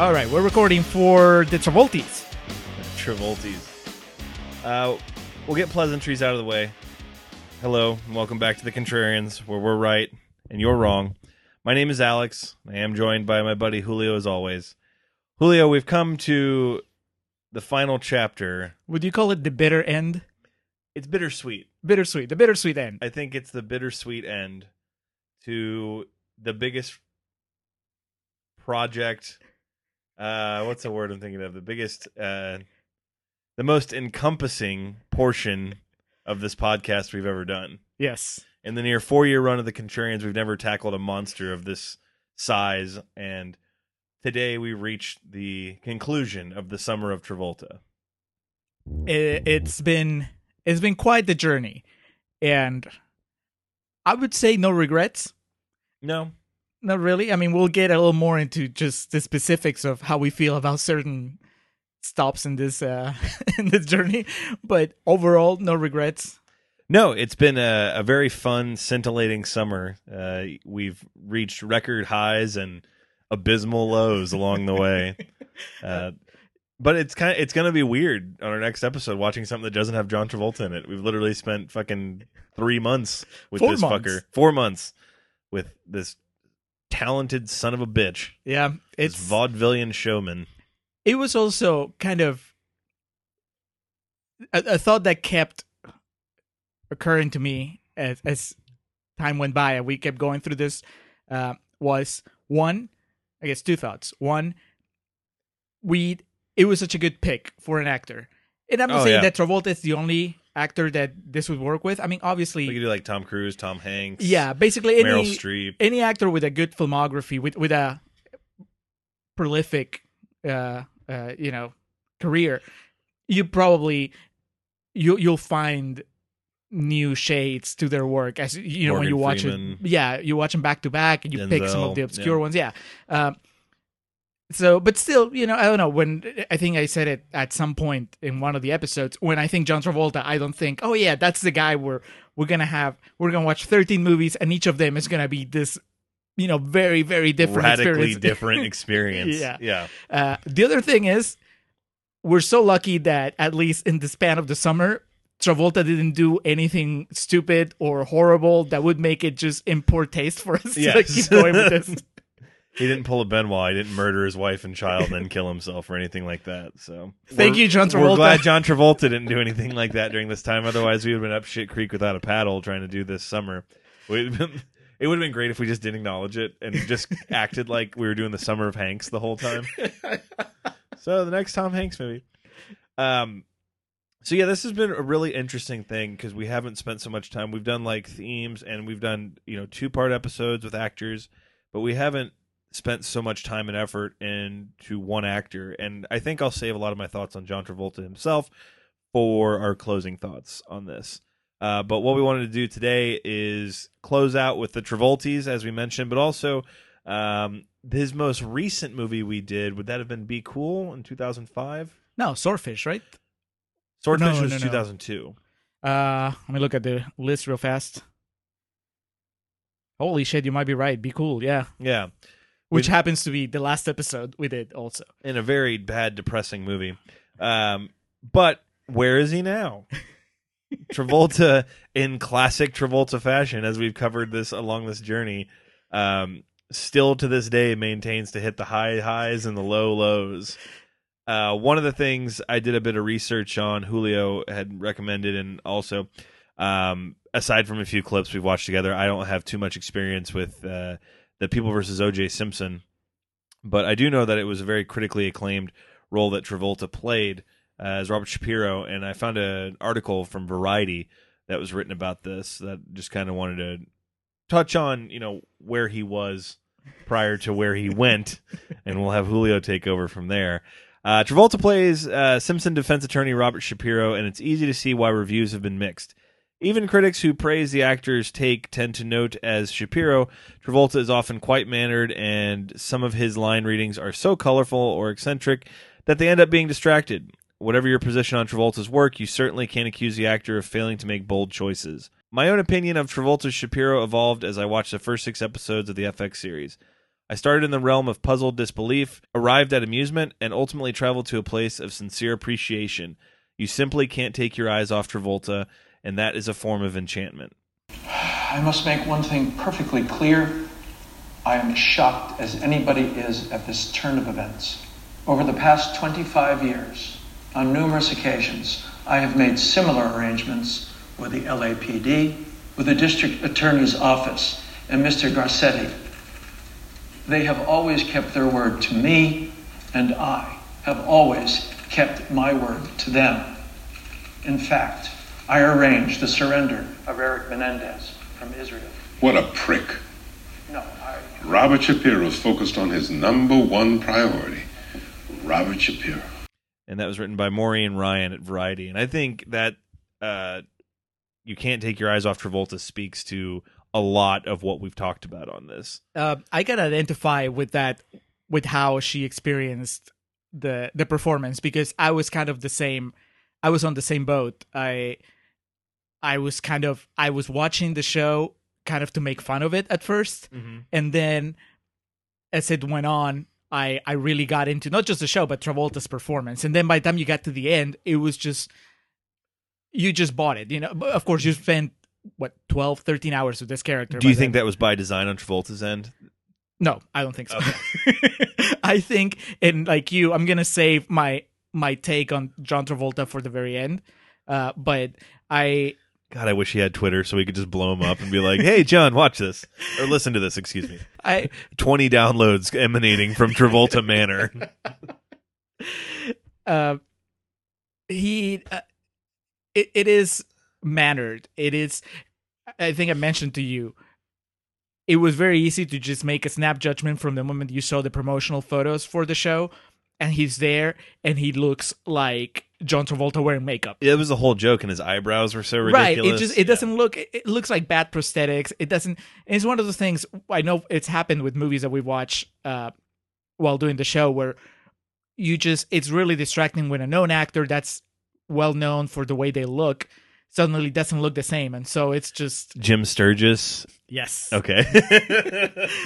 All right, we're recording for the Travolties. Travolties. Uh, we'll get pleasantries out of the way. Hello, and welcome back to the Contrarians, where we're right and you're wrong. My name is Alex. I am joined by my buddy Julio, as always. Julio, we've come to the final chapter. Would you call it the bitter end? It's bittersweet. Bittersweet, the bittersweet end. I think it's the bittersweet end to the biggest project. Uh, what's the word I'm thinking of? The biggest, uh, the most encompassing portion of this podcast we've ever done. Yes. In the near four year run of the Contrarians, we've never tackled a monster of this size, and today we reached the conclusion of the summer of Travolta. It, it's been it's been quite the journey, and I would say no regrets. No, Not really. I mean, we'll get a little more into just the specifics of how we feel about certain stops in this uh in this journey, but overall, no regrets. No, it's been a, a very fun, scintillating summer. Uh, we've reached record highs and abysmal lows along the way. Uh, but it's kind of it's gonna be weird on our next episode watching something that doesn't have John Travolta in it. We've literally spent fucking three months with Four this months. fucker, four months with this talented son of a bitch, Yeah, this it's vaudevillian showman. it was also kind of a, a thought that kept occurring to me as as time went by and we kept going through this uh, was one i guess two thoughts one we it was such a good pick for an actor and i'm not Oh, saying yeah. that travolta is the only actor that this would work with i mean We obviously could do like Tom Cruise, Tom Hanks, yeah basically any Meryl Streep. any actor with a good filmography with with a prolific uh uh you know career you probably you you'll find new shades to their work as you know when you watch Freeman. it yeah you watch them back to back and you pick some of the obscure yeah. ones yeah um so but still you know i don't know when i think i said it at some point in one of the episodes when i think john travolta i don't think oh yeah that's the guy we're we're gonna have we're gonna watch 13 movies and each of them is gonna be this you know very very different radically experience. different experience. Yeah. yeah. uh, the other thing is we're so lucky that at least in the span of the summer travolta didn't do anything stupid or horrible that would make it just in poor taste for us to like, keep going with this He didn't pull a Benoit. He didn't murder his wife and child and then kill himself or anything like that. So Thank We're- you, John Travolta. We're glad John Travolta didn't do anything like that during this time. Otherwise, we would have been up shit creek without a paddle trying to do this summer. We'd been, it would have been great if we just didn't acknowledge it and just acted like we were doing the summer of Hanks the whole time. so the next Tom Hanks movie. Um. So yeah, this has been a really interesting thing because we haven't spent so much time. We've done like themes and we've done you know two part episodes with actors, but we haven't spent so much time and effort into one actor. And I think I'll save a lot of my thoughts on John Travolta himself for our closing thoughts on this. Uh, but what we wanted to do today is close out with the Travolties, as we mentioned, but also um, his most recent movie we did. Would that have been Be Cool in 2005? no swordfish right Swordfish No, was no, no. 2002. uh let me look at the list real fast holy shit you might be right be cool yeah Yeah. Which happens to be the last episode we did also in a very bad, depressing movie. Um, but where is he now? Travolta in classic Travolta fashion, as we've covered this along this journey, um, still to this day maintains to hit the high highs and the low lows. Uh, one of the things I did a bit of research on, Julio had recommended, and also, um, aside from a few clips we've watched together, I don't have too much experience with uh, the People versus O.J. Simpson, but I do know that it was a very critically acclaimed role that Travolta played uh, as Robert Shapiro, and I found an article from Variety that was written about this that just kind of wanted to touch on, you know, where he was prior to where he went, and we'll have Julio take over from there. Uh, Travolta plays uh, Simpson defense attorney Robert Shapiro, and it's easy to see why reviews have been mixed. Even critics who praise the actor's take tend to note as Shapiro, Travolta is often quite mannered, and some of his line readings are so colorful or eccentric that they end up being distracted. Whatever your position on Travolta's work, you certainly can't accuse the actor of failing to make bold choices. My own opinion of Travolta's Shapiro evolved as I watched the first six episodes of the FX series. I started in the realm of puzzled disbelief, arrived at amusement, and ultimately traveled to a place of sincere appreciation. You simply can't take your eyes off Travolta, and that is a form of enchantment. I must make one thing perfectly clear. I am shocked as anybody is at this turn of events. Over the past 25 years, on numerous occasions, I have made similar arrangements with the LAPD, with the district attorney's office, and Mr. Garcetti. They have always kept their word to me, and I have always kept my word to them. In fact, I arranged the surrender of Erik Menendez from Israel. What a prick. No, I. Robert Shapiro's focused on his number one priority. Robert Shapiro. and that was written by Maureen Ryan at Variety. And I think that uh, you can't take your eyes off Travolta speaks to a lot of what we've talked about on this. uh, I can identify with that, with how she experienced the the performance because I was kind of the same. I was on the same boat. I I was kind of I was watching the show kind of to make fun of it at 1st and then as it went on, I I really got into not just the show but Travolta's performance. And then by the time you got to the end, it was just you just bought it. You know, But of course you spent what 12 13 hours with this character. Do you think then. that was by design on Travolta's end? No, I don't think so. I think, and like you, I'm gonna save my my take on John Travolta for the very end. Uh, but I, God, I wish he had Twitter so we could just blow him up and be like, "Hey, John, watch this or listen to this." Excuse me. I, Twenty downloads emanating from Travolta Manor. uh, he, uh, it, it is mannered. It is. I think I mentioned to you. It was very easy to just make a snap judgment from the moment you saw the promotional photos for the show, and he's there, and he looks like John Travolta wearing makeup. It was a whole joke, and his eyebrows were so ridiculous. right it just it doesn't look it, it looks like bad prosthetics it doesn't it's one of those things i know it's happened with movies that we watch uh while doing the show where you just it's really distracting when a known actor that's well known for the way they look suddenly doesn't look the same and so it's just Jim Sturgis. yes Okay.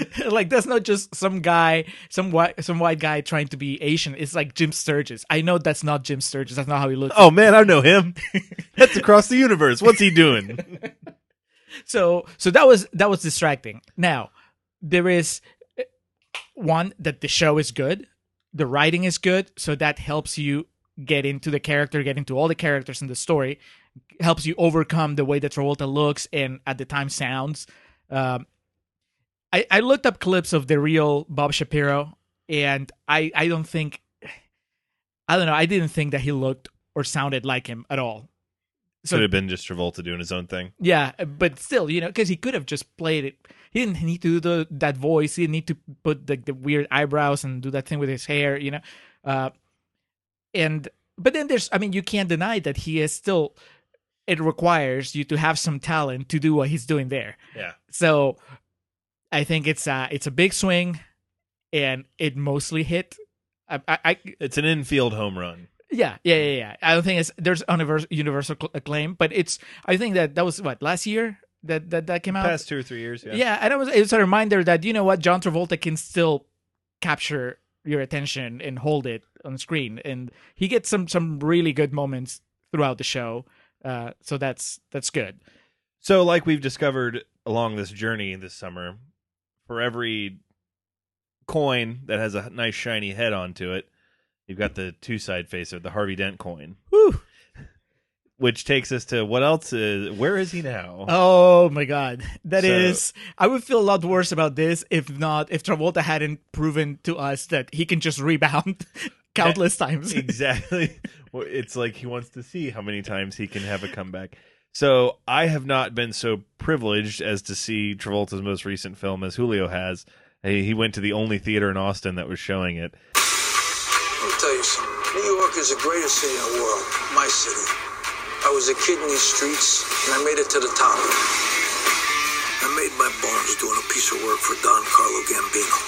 like that's not just some guy some white some white guy trying to be asian it's like jim sturgis i know that's not jim sturgis that's not how he looks oh man, I know him. That's across the universe. What's he doing? so so that was that was distracting now there is uh, one that the show is good the writing is good so that helps you get into the character get into all the characters in the story helps you overcome the way that Travolta looks and at the time sounds um, I, I looked up clips of the real Bob Shapiro and I, I don't think I don't know I didn't think that he looked or sounded like him at all So, Could have been just Travolta doing his own thing. yeah, but still, you know, because he could have just played it. He didn't need to do the, that voice. He didn't need to put the, the weird eyebrows and do that thing with his hair, you know. Uh, and but then there's, I mean, you can't deny that he is still. It requires you to have some talent to do what he's doing there. Yeah. So, I think it's a it's a big swing, and it mostly hit. I, I, I It's an infield home run. yeah, yeah, yeah, yeah. I don't think it's there's universal universal acclaim, but it's. I think that that was what last year that that that came out. Past two or three years. Yeah. yeah. and it was it's a reminder that you know what John Travolta can still capture your attention and hold it on screen, and he gets some some really good moments throughout the show. Uh, so that's that's good. So, like we've discovered along this journey this summer, for every coin that has a nice shiny head onto it, You've got the two side face of the Harvey Dent coin, Whew. which takes us to what else is where is he now? Oh my god. that is. So- I would feel a lot worse about this if not if Travolta hadn't proven to us that he can just rebound countless times. exactly. Well, it's like he wants to see how many times he can have a comeback. So I have not been so privileged as to see Travolta's most recent film as Julio has. He he went to the only theater in Austin that was showing it. Let me tell you something. New York is the greatest city in the world. My city. I was a kid in these streets, and I made it to the top. I made my bones doing a piece of work for Don Carlo Gambino.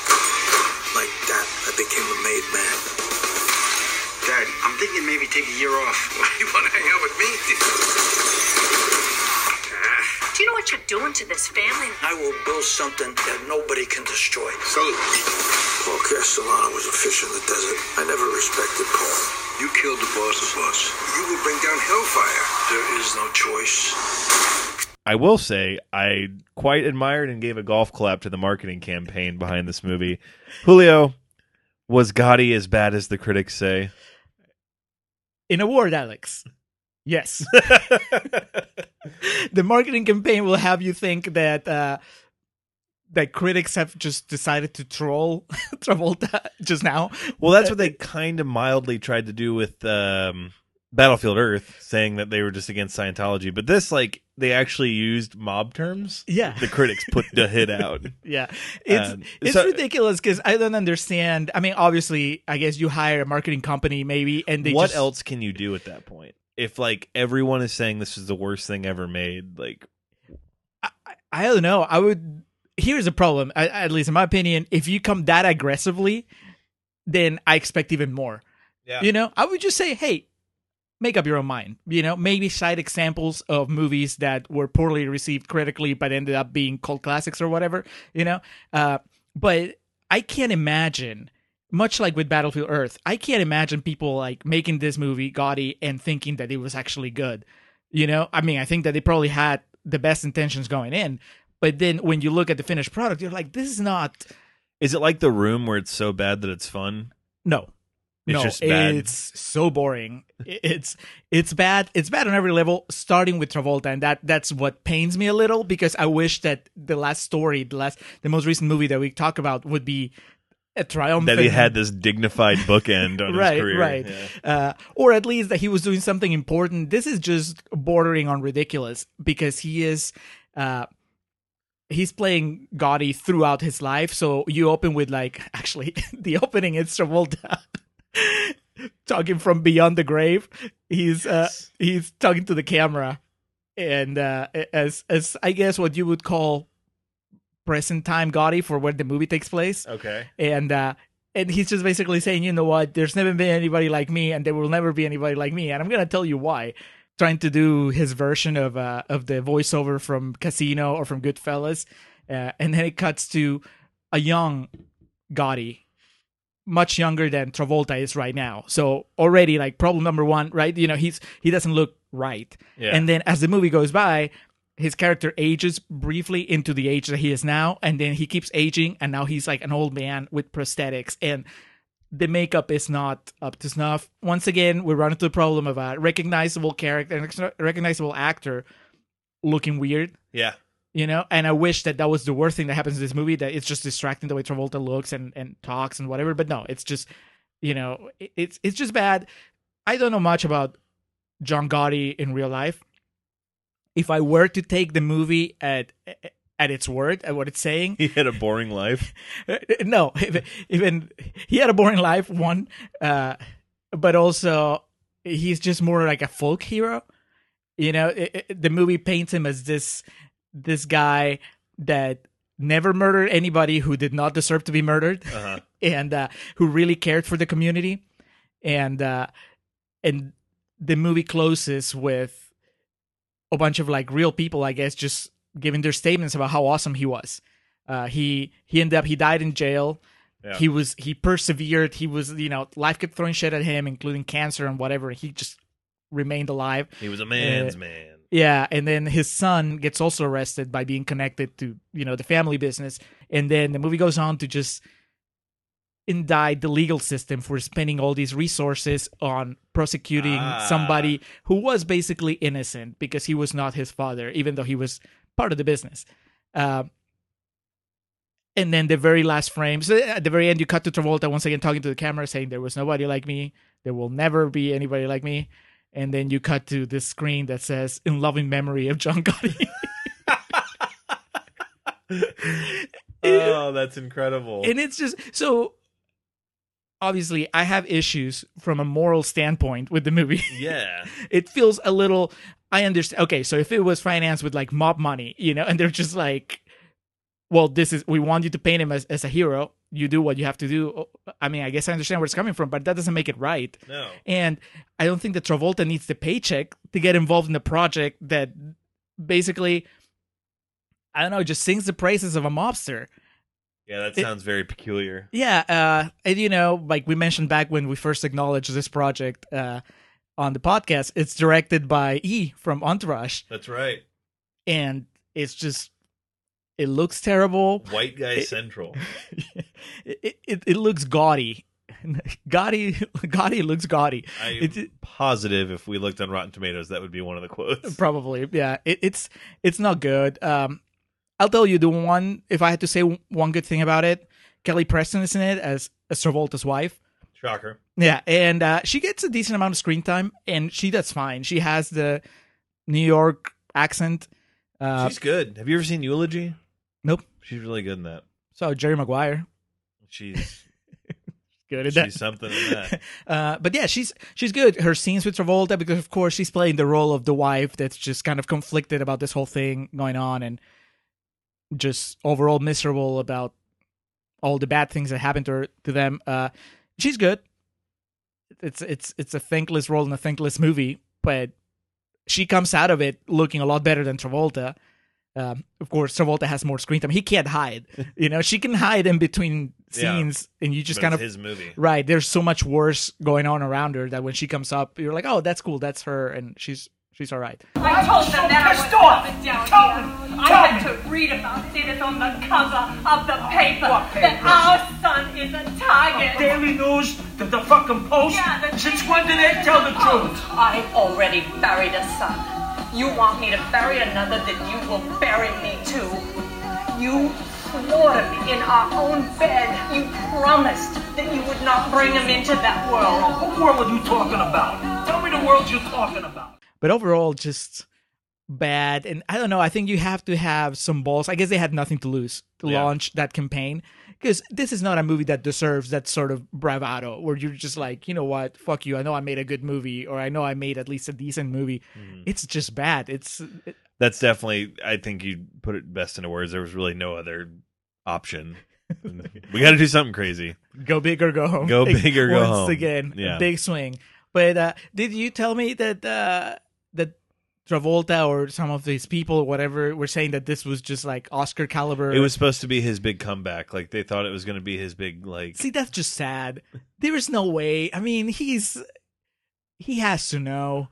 Like that, I became a made man. Dad, I'm thinking maybe take a year off. Why you want to hang out with me? Do you know what you're doing to this family? I will build something that nobody can destroy. Salute. Paul Castellano was a fish in the desert. I never respected Paul. You killed the boss's boss. You will bring down hellfire. There is no choice. I will say I quite admired and gave a golf clap to the marketing campaign behind this movie. Julio was Gotti as bad as the critics say. In a word, Alex. Yes. the marketing campaign will have you think that uh that critics have just decided to troll Travolta just now. Well, that's what they kind of mildly tried to do with um, Battlefield Earth, saying that they were just against Scientology. But this, like, they actually used mob terms. Yeah. The critics put the hit out. Yeah, it's Um, it's so- ridiculous because I don't understand. I mean, obviously, I guess you hire a marketing company maybe, and they what just, else can you do at that point? If, like, everyone is saying this is the worst thing ever made, like, I don't know. I would. Here's a problem. I, at least in my opinion, if you come that aggressively, then I expect even more. Yeah. You know, I would just say, hey, make up your own mind. You know, maybe cite examples of movies that were poorly received critically, but ended up being cult classics or whatever. You know, uh, but I can't imagine. Much like with Battlefield Earth, I can't imagine people like making this movie Gotti and thinking that it was actually good. You know, I mean, I think that they probably had the best intentions going in, but then when you look at the finished product, you're like, this is not. is it like The Room where it's so bad that it's fun? No. It's no, just bad. it's so boring. It's it's bad. It's bad on every level, starting with Travolta, and that that's what pains me a little because I wish that the last story, the last, the most recent movie that we talk about would be a triumphant. That he had this dignified bookend on right, his career. right, Yeah. uh, or at least that he was doing something important. This is just bordering on ridiculous because he is. Uh, he's playing Gotti throughout his life. So you open with like actually the opening is Travolta talking from beyond the grave. He's uh he's talking to the camera and uh as as I guess what you would call present time Gotti for where the movie takes place. Okay. And uh and he's just basically saying, you know what, there's never been anybody like me and there will never be anybody like me and I'm going to tell you why. Trying to do his version of uh of the voiceover from Casino or from Goodfellas. Uh, and then it cuts to a young Gotti much younger than Travolta is right now. So already like problem number 1, right? You know, he's he doesn't look right. Yeah. And then as the movie goes by, his character ages briefly into the age that he is now and then he keeps aging and now he's like an old man with prosthetics and the makeup is not up to snuff. Once again, we run into the problem of a recognizable character, a recognizable actor looking weird Yeah. You know? And i wish that that was the worst thing that happens in this movie that it's just distracting the way travolta looks and, and talks and whatever but no it's just you know it- it's it's just bad. I don't know much about john gotti in real life. If i were to take the movie at at its word at what it's saying He had a boring life. no even, he had a boring life one uh but also he's just more like a folk hero. You know it, it- the movie paints him as this this guy that never murdered anybody who did not deserve to be murdered Uh-huh. and uh who really cared for the community and uh and the movie closes with a bunch of like real people i guess just giving their statements about how awesome he was uh he he ended up he died in jail Yeah. he was he persevered he was you know life kept throwing shit at him including cancer and whatever he just remained alive He was a man's man. Yeah, and then his son gets also arrested by being connected to you know the family business, and then the movie goes on to just indict the legal system for spending all these resources on prosecuting Ah. somebody who was basically innocent because he was not his father, even though he was part of the business. Uh, and then the very last frame, so at the very end, you cut to Travolta once again talking to the camera, saying, "There was nobody like me. There will never be anybody like me." And then you cut to this screen that says, "In loving memory of John Gotti." oh, that's incredible. and it's just so obviously i have issues from a moral standpoint with the movie yeah. it feels a little i understand okay so if it was financed with like mob money you know and they're just like well this is we want you to paint him as, as a hero you do what you have to do i mean i guess i understand where it's coming from but that doesn't make it right No. and I don't think that Travolta needs the paycheck to get involved in the project that basically, I don't know, just sings the praises of a mobster. Yeah, that It- sounds very peculiar. Yeah, uh, and you know, like we mentioned back when we first acknowledged this project uh, on the podcast, it's directed by E from Entourage, That's right. and it's just it looks terrible. White guy It- central. it, it it looks gaudy. Gaudy, gaudy looks gaudy. I'm It- positive if we looked on Rotten Tomatoes, that would be one of the quotes. Probably, yeah. It, it's it's not good. Um, I'll tell you the one. If I had to say one good thing about it, Kelly Preston is in it as, as Travolta's wife. Shocker. Yeah, and uh, she gets a decent amount of screen time, and she does fine. She has the New York accent. Uh, She's good. Have you ever seen Eulogy? Nope. She's really good in that. So Jerry Maguire, She's good at that. she's something in that. Uh, but yeah, she's she's good. Her scenes with Travolta because of course she's playing the role of the wife that's just kind of conflicted about this whole thing going on and just overall miserable about all the bad things that happened to her, to them. Uh, she's good. It's it's it's a thankless role in a thankless movie, but she comes out of it looking a lot better than Travolta. Um, of course, Travolta has more screen time. He can't hide. You know, she can hide in between Yeah. scenes, and you just kind of his movie. Right. There's so much worse going on around her that when she comes up, you're like, oh, that's cool. That's her. And she's she's all right. I told them that I was coming down here. I had to read about it. On the cover of the paper that our son is a target. Daily News, the, the fucking Post. Yeah, the Since when did they tell the Post. truth? I already buried a son. You want me to bury another, then you will bury me too. You slaughtered me in our own bed. You promised that you would not bring him into that world. What world are you talking about? Tell me the world you're talking about. But overall, just bad. And I don't know. I think you have to have some balls. I guess they had nothing to lose to Yeah. launch that campaign because this is not a movie that deserves that sort of bravado where you're just like, you know what, fuck you. I know I made a good movie or I know I made at least a decent movie. Mm-hmm. It's just bad. It's That's definitely. I think you put it best into words. There was really no other option. we got to do something crazy. go big or go home. Go big or go Once home. again, Yeah. big swing. But uh, did you tell me that uh, that Travolta or some of these people, or whatever, were saying that this was just like Oscar caliber? It was supposed to be his big comeback. Like they thought it was going to be his big like. See, that's just sad. There is no way. I mean, he's he has to know.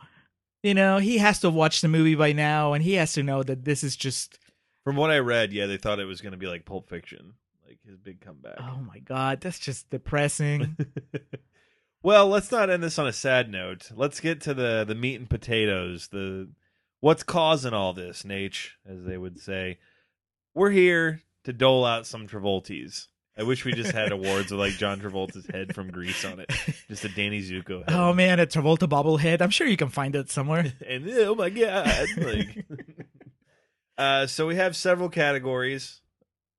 You know, he has to have watched the movie by now, and he has to know that this is just. From what I read, yeah, they thought it was going to be like Pulp Fiction, like his big comeback. Oh my god, that's just depressing. well, let's not end this on a sad note. Let's get to the the meat and potatoes. The what's causing all this, Nate, as they would say. We're here to dole out some Travolties. I wish we just had awards with like John Travolta's head from Grease on it, just a Danny Zuko head. oh man, a Travolta bobblehead. I'm sure you can find it somewhere. and oh my god like uh so we have several categories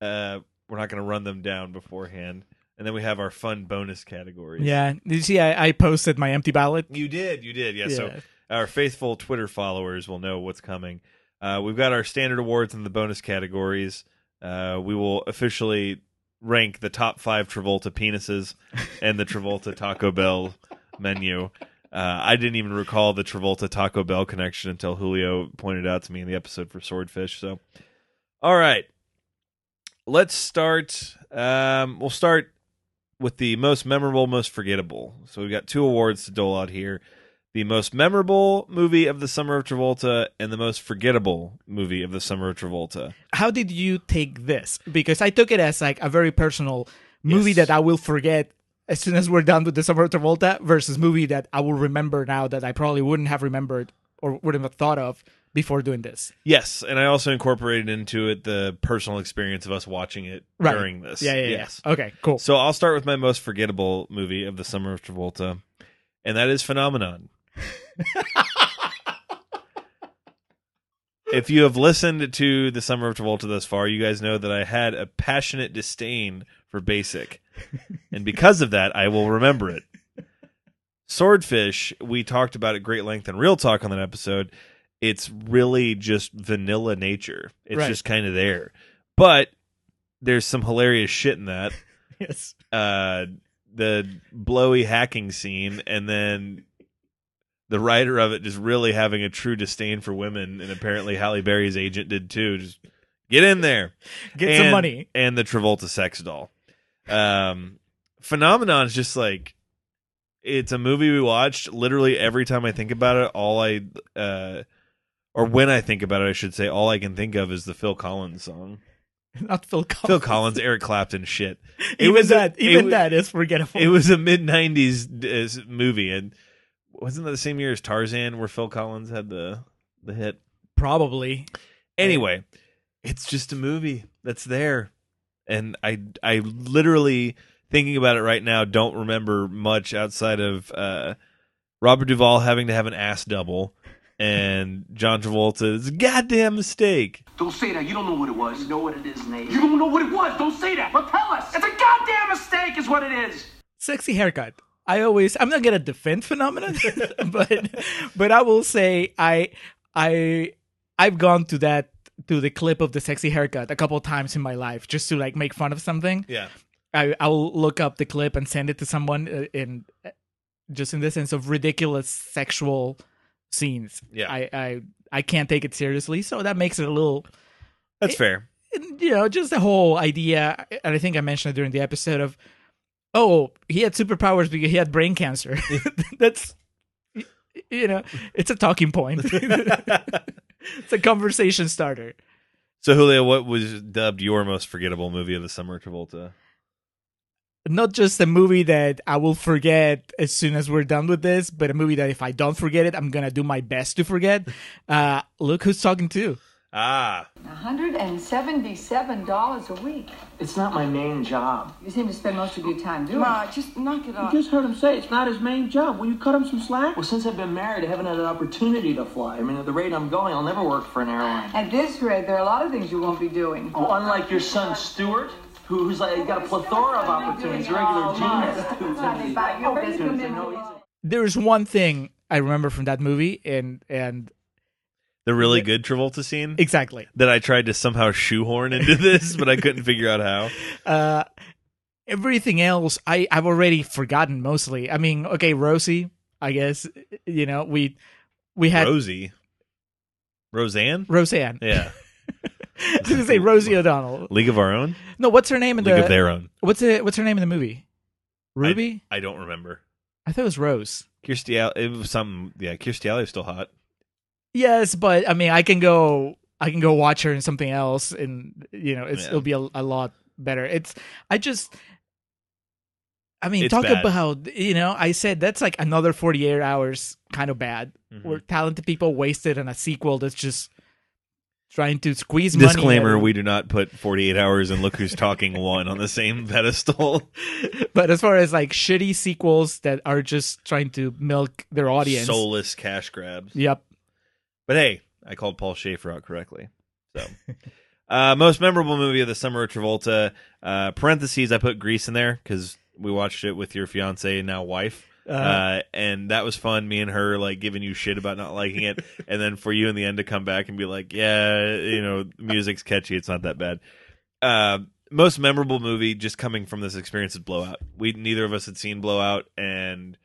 uh we're not going to run them down beforehand and then we have our fun bonus categories Yeah, did you see? I, I posted my empty ballot. you did you did yeah, so Yeah. Our faithful twitter followers will know what's coming uh we've got our standard awards in the bonus categories uh we will officially rank the top five travolta penises and the travolta taco bell menu uh, I didn't even recall the Travolta Taco Bell connection until Julio pointed out to me in the episode for Swordfish. So, all right, let's start. Um, we'll start with the most memorable, most forgettable. So we've got two awards to dole out here: the most memorable movie of the summer of Travolta and the most forgettable movie of the summer of Travolta. How did you take this? Because I took it as like a very personal movie Yes. that I will forget as soon as we're done with the Summer of Travolta versus movie that I will remember now that I probably wouldn't have remembered or wouldn't have thought of before doing this. Yes, and I also incorporated into it the personal experience of us watching it Right. during this. Yeah, yeah, yes. yeah. Okay, cool. So I'll start with my most forgettable movie of the summer of Travolta, and that is Phenomenon. If you have listened to the summer of Travolta thus far, you guys know that I had a passionate disdain for basic, and because of that, I will remember it. Swordfish, we talked about at great length in Real Talk on that episode. It's really just vanilla nature. It's Right. just kind of there, but there's some hilarious shit in that yes. uh the blowy hacking scene and then the writer of it just really having a true disdain for women and apparently Halle Berry's agent did too just get in there Get some money. and the Travolta sex doll um phenomenon is just like it's a movie we watched literally every time I think about it all I uh or when I think about it I should say all I can think of is the Phil Collins song Not Phil Collins. Phil Collins Eric Clapton shit Even was that, it even that is forgettable. it was a mid '90s uh, movie, and wasn't that the same year as Tarzan, where Phil Collins had the the hit? probably. Anyway, it's just a movie that's there, and I I literally thinking about it right now don't remember much outside of uh, Robert Duvall having to have an ass double. And John Travolta, it's a goddamn mistake. Don't say that. You don't know what it was. You know what it is, Nate. You don't know what it was. Don't say that. But tell us. It's a goddamn mistake, is what it is. Sexy haircut. I always I'm not gonna defend phenomenon, but but I will say I I I've gone to that to the clip of the sexy haircut a couple times in my life just to like make fun of something. Yeah, I I'll look up the clip and send it to someone uh, in just in the sense of ridiculous sexual scenes. Yeah. I I I can't take it seriously, so that makes it a little that's fair. you know, just the whole idea, and I think I mentioned it during the episode of, oh, he had superpowers because he had brain cancer. That's, you know, it's a talking point. it's a conversation starter. So Julio, what was dubbed your most forgettable movie of the summer, Travolta? Not just a movie that I will forget as soon as we're done with this, but a movie that if I don't forget it, I'm gonna do my best to forget. Uh, look who's talking too. Ah, $177 a week. It's not my main job. You seem to spend most of your time doing Ma, just knock it off. You just heard him say it's not his main job. Will you cut him some slack? Well, since I've been married, I haven't had an opportunity to fly. I mean, at the rate I'm going, I'll never work for an airline. At this rate, there are a lot of things you won't be doing. Oh, unlike your son Stuart, who, who's like got a plethora of opportunities, a regular genius. There's one thing I remember from that movie, and and the really good Travolta scene exactly. that I tried to somehow shoehorn into this, but I couldn't figure out how. Uh, everything else, I I've already forgotten mostly. I mean, okay, Rosie, I guess you know we we had Rosie, Roseanne, Roseanne. yeah, I was gonna say Rosie O'Donnell. League of Our Own, No, what's her name in the League the of Their Own. what's it? What's her name in the movie? Ruby. I don't remember. I, thought it was Rose. Kirstie, Alley, it was something. Yeah, Kirstie Alley was still hot. Yes, but I mean, I can go. I can go watch her in something else, and you know, it's, Yeah. it'll be a, a lot better. It's. I just. I mean, It's talk bad. about you know. I said that's like another forty-eight hours, kind of bad. Mm-hmm. Where talented people wasted on a sequel that's just trying to squeeze money. Disclaimer: We do not put 48 hours and Look Who's Talking one on the same pedestal. But as far as like shitty sequels that are just trying to milk their audience, Soulless cash grabs. yep. But hey, I called Paul Schaefer out correctly. So, uh, most memorable movie of the summer of Travolta. Uh, parentheses, I put Grease in there because we watched it with your fiance and now wife. Uh, and that was fun. Me and her like giving you shit about not liking it, and then for you in the end to come back and be like, "Yeah, you know, music's catchy. It's not that bad." Uh, most memorable movie just coming from this experience is Blowout. We neither of us had seen Blowout, and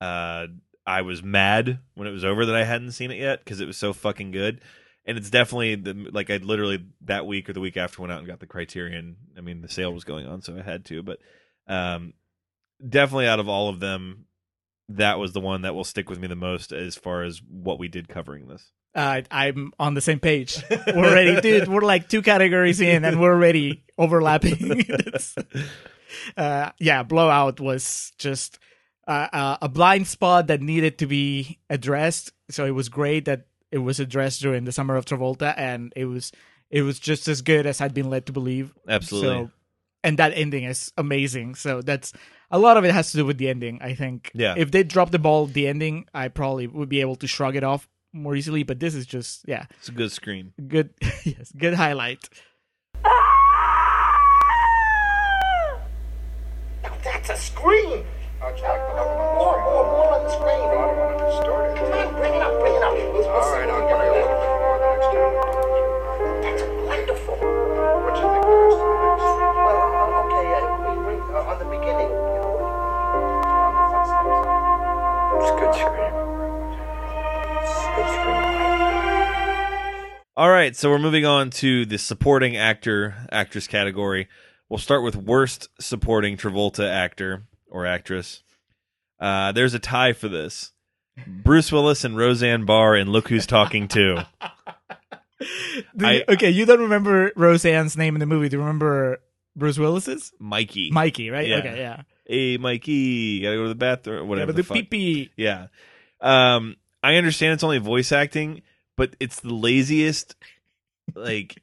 uh, I was mad when it was over that I hadn't seen it yet because it was so fucking good. And it's definitely the like I literally that week or the week after went out and got the Criterion. I mean, the sale was going on, so I had to. But um, definitely out of all of them, that was the one that will stick with me the most as far as what we did covering this. Uh, I'm on the same page. We're ready, dude. We're like two categories in, and we're already overlapping. Uh, yeah, Blowout was just uh, uh, a blind spot that needed to be addressed. So it was great that it was addressed during the summer of Travolta, and it was it was just as good as I'd been led to believe. Absolutely. So, and that ending is amazing. So that's a lot of it has to do with the ending. I think. Yeah. If they dropped the ball, the ending, I probably would be able to shrug it off more easily. But this is just yeah, It's a good scream. good. yes, good highlight. Now That's a scream. More, more, more on the screen. I don't want to distort it. Come on, bring it up, bring it up. We'll, we'll All right, I'll give you a little bit more the next time. That's wonderful. What do you think the rest of the next? Well, uh, okay, uh, we bring uh, on the beginning. You know, on the footsteps. It's a good scream. It's good scream. All right, so we're moving on to the supporting actor actress category. We'll start with worst supporting Travolta actor or actress. Uh, there's a tie for this. Bruce Willis and Roseanne Barr and Look Who's Talking Too. Do I- you- okay, you don't remember Roseanne's name in the movie. Do you remember Bruce Willis's? Mikey. Mikey, right? Yeah. Okay, yeah. Hey, Mikey, gotta go to the bathroom. Whatever. yeah, the fuck. the pee Yeah. Um, I understand it's only voice acting, but it's the laziest. Like,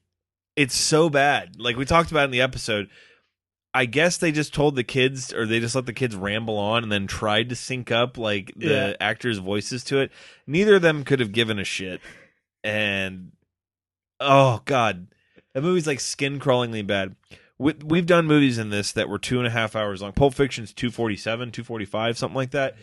it's so bad. Like we talked about in the episode. I guess they just told the kids, or they just let the kids ramble on, and then tried to sync up like the Yeah. actors' voices to it. Neither of them could have given a shit. And oh god, that movie's like skin crawlingly bad. We, we've done movies in this that were two and a half hours long. Pulp Fiction's two forty seven, two forty five, something like that.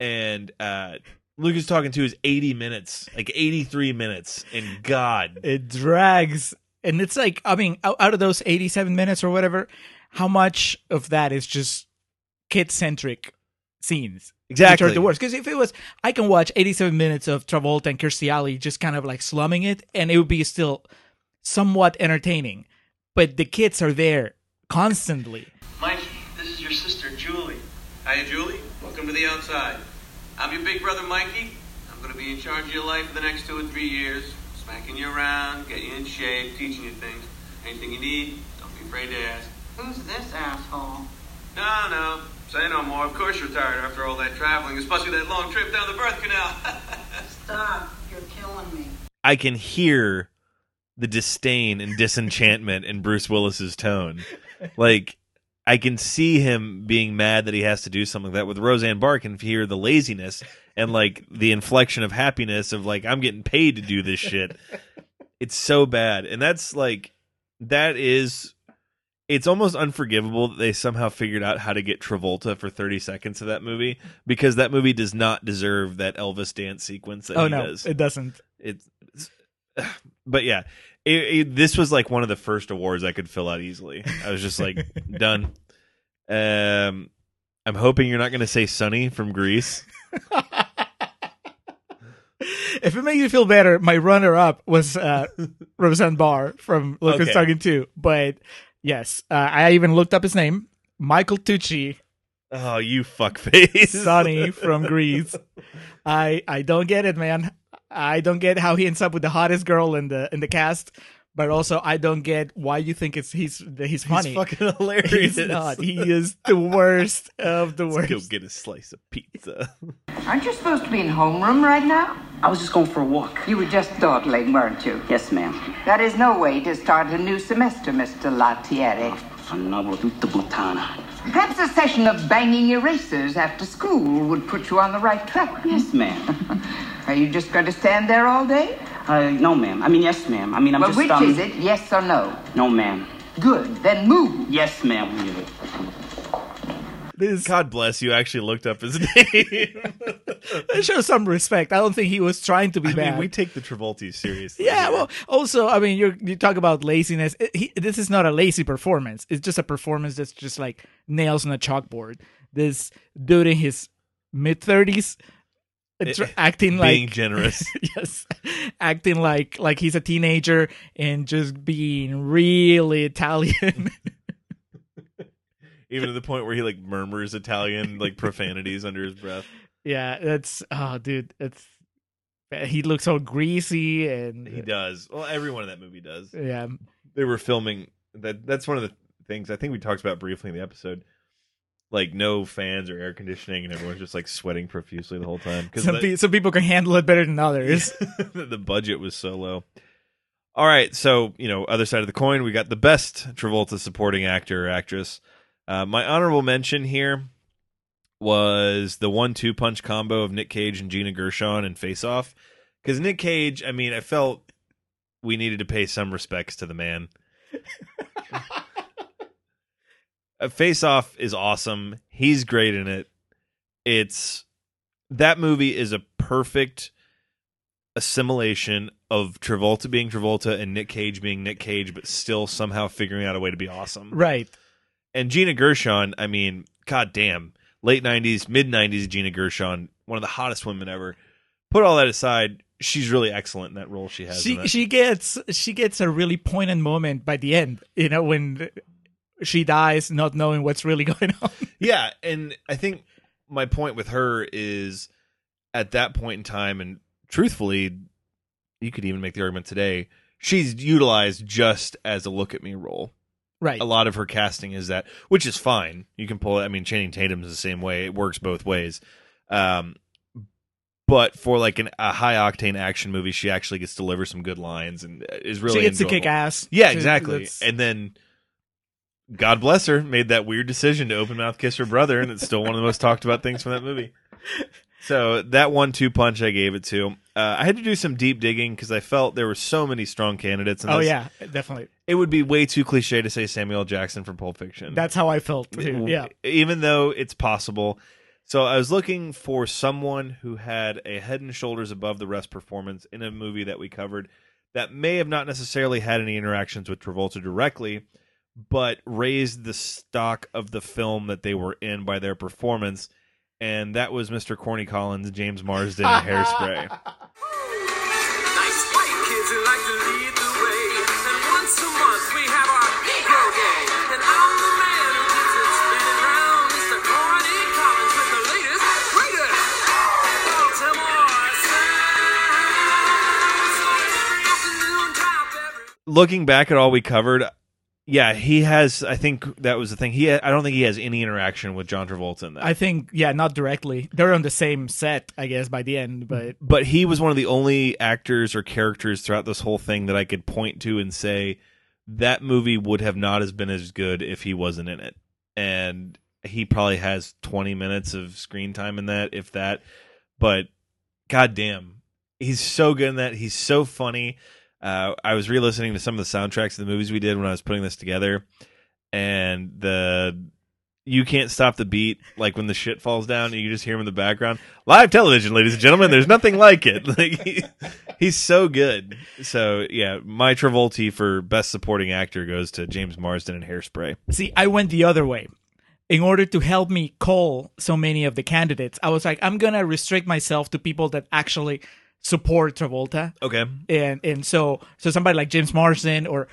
And uh Look Who's Talking Too is eighty minutes, like eighty three minutes. And God, it drags and it's like i mean out, out of those 87 minutes or whatever how much of that is just kid centric scenes Exactly. which are the worst because if it was i can watch 87 minutes of travolta and kirstie alley just kind of like slumming it and it would be still somewhat entertaining but the kids are there constantly Mikey, this is your sister, Julie. Hiya, Julie. Welcome to the outside. I'm your big brother, Mikey. I'm going to be in charge of your life for the next two or three years. Smacking you around, getting you in shape, teaching you things. Anything you need, don't be afraid to ask. Who's this asshole? No, no. Say no more. Of course you're tired after all that traveling, especially that long trip down the birth canal. Stop. You're killing me. I can hear the disdain and disenchantment in Bruce Willis's tone. Like I can see him being mad that he has to do something like that. With Roseanne Barr, I can hear the laziness and like the inflection of happiness of like I'm getting paid to do this shit. It's so bad, and that's like that is. It's almost unforgivable that they somehow figured out how to get Travolta for 30 seconds of that movie because that movie does not deserve that Elvis dance sequence that oh no does it doesn't it's, it's- but yeah it, it, this was like one of the first awards i could fill out easily i was just like done um i'm hoping you're not going to say sonny from grease if it makes you feel better, my runner up was uh, Roseanne Barr from Look Who's Okay. Talking Too. But yes, uh, I even looked up his name Michael Tucci, oh you fuckface Sonny from Grease. I I don't get it, man. I don't get how he ends up with the hottest girl in the in the cast, but also I don't get why you think it's he's he's funny. he's fucking hilarious He's not. He is the worst of the Let's worst. go get a slice of pizza Aren't you supposed to be in homeroom right now? I was just going for a walk. You were just dawdling, weren't you? Yes, ma'am. That is no way to start a new semester, Mr. LaTierri. Fanno oh, tutta puttana. Perhaps a session of banging erasers after school would put you on the right track. Yes, ma'am. Are you just going to stand there all day? Uh, no, ma'am. I mean, yes, ma'am. I mean, I'm well, just, which um... is it, yes or no? No, ma'am. Good, then move. Yes, ma'am. This god bless you actually looked up his name show some respect. I don't think he was trying to be i bad. mean we take the travolties seriously Yeah, well, also, I mean, you you talk about laziness. It- he, this is not a lazy performance. It's just a performance that's just like nails on a chalkboard. This dude in his mid thirties, Eh, acting like being generous yes, acting like like he's a teenager and just being really Italian. even to the point where he like murmurs italian like profanities under his breath yeah, that's oh, dude, it's eh, he looks so greasy and He does. Well, everyone in that movie does. Yeah. They were filming that. That's one of the things. I think we talked about briefly in the episode. Like no fans or air conditioning, and everyone's just like sweating profusely the whole time because Some, pe- some people can handle it better than others. the budget was so low. All right, so you know, other side of the coin, we got the best Travolta supporting actor or actress. Uh, my honorable mention here was the one-two punch combo of Nick Cage and Gina Gershon in Face Off, because Nick Cage, I mean, I felt we needed to pay some respects to the man. Uh, Face Off is awesome. He's great in it. It's that movie is a perfect assimilation of Travolta being Travolta and Nick Cage being Nick Cage, but still somehow figuring out a way to be awesome. right. And Gina Gershon, I mean, god damn, late '90s, mid '90s Gina Gershon, one of the hottest women ever. Put all that aside, she's really excellent in that role she has. in She she gets she gets a really poignant moment by the end. You know when she dies, not knowing what's really going on. Yeah, and I think my point with her is at that point in time, and truthfully, you could even make the argument today, she's utilized just as a look at me role. Right. A lot of her casting is that, which is fine. You can pull it. I mean, Channing Tatum's the same way. It works both ways. Um, but for like an, a high octane action movie, she actually gets to deliver some good lines and is really she gets to kick ass. Yeah, exactly. that's- And then God bless her, made that weird decision to open mouth kiss her brother, and it's still one of the most talked about things from that movie. So that one two punch I gave it to. Uh, I had to do some deep digging because I felt there were so many strong candidates. In Oh this. yeah, definitely. it would be way too cliche to say Samuel Jackson from Pulp Fiction. That's how I felt too. Yeah. even though it's possible. So I was looking for someone who had a head and shoulders above the rest performance in a movie that we covered that may have not necessarily had any interactions with Travolta directly, but raised the stock of the film that they were in by their performance. And that was Mr. Corny Collins, James Marsden, Hairspray. Nice white kids who like to lead the way. And once a month we have our Negro Day. And I'm the man who gets it spinning round. Mr. Corny Collins with the latest, greatest Baltimore sounds. Afternoon drop every Looking back at all we covered, yeah, he has. I think that was the thing. He, I don't think he has any interaction with John Travolta in that. I think yeah, not directly. They're on the same set, I guess, by the end. But but he was one of the only actors or characters throughout this whole thing that I could point to and say that movie would have not as been as good if he wasn't in it. And he probably has 20 minutes of screen time in that, if that. But goddamn, he's so good in that. He's so funny. Uh, I was re-listening to some of the soundtracks of the movies we did when I was putting this together, and the you can't stop the beat like when the shit falls down and you just hear him in the background. Live television ladies and gentlemen there's nothing like it. Like he, he's so good. So yeah my travolta for best supporting actor goes to james marsden and hairspray. See, I went the other way. In order to help me call so many of the candidates, I was like, I'm gonna restrict myself to people that actually support Travolta. okay and and so so somebody like James Marsden or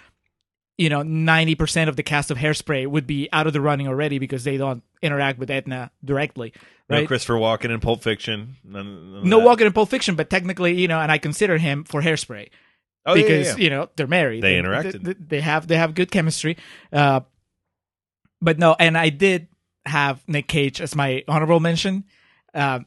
you know 90% of the cast of Hairspray would be out of the running already because they don't interact with Edna directly no right christopher walken in pulp fiction none, none no. Walken in Pulp Fiction but technically you know and I consider him for Hairspray Oh, yeah, yeah, because yeah. you know they're married They And interacted. they, they have they have good chemistry uh but no and I did have Nick Cage as my honorable mention um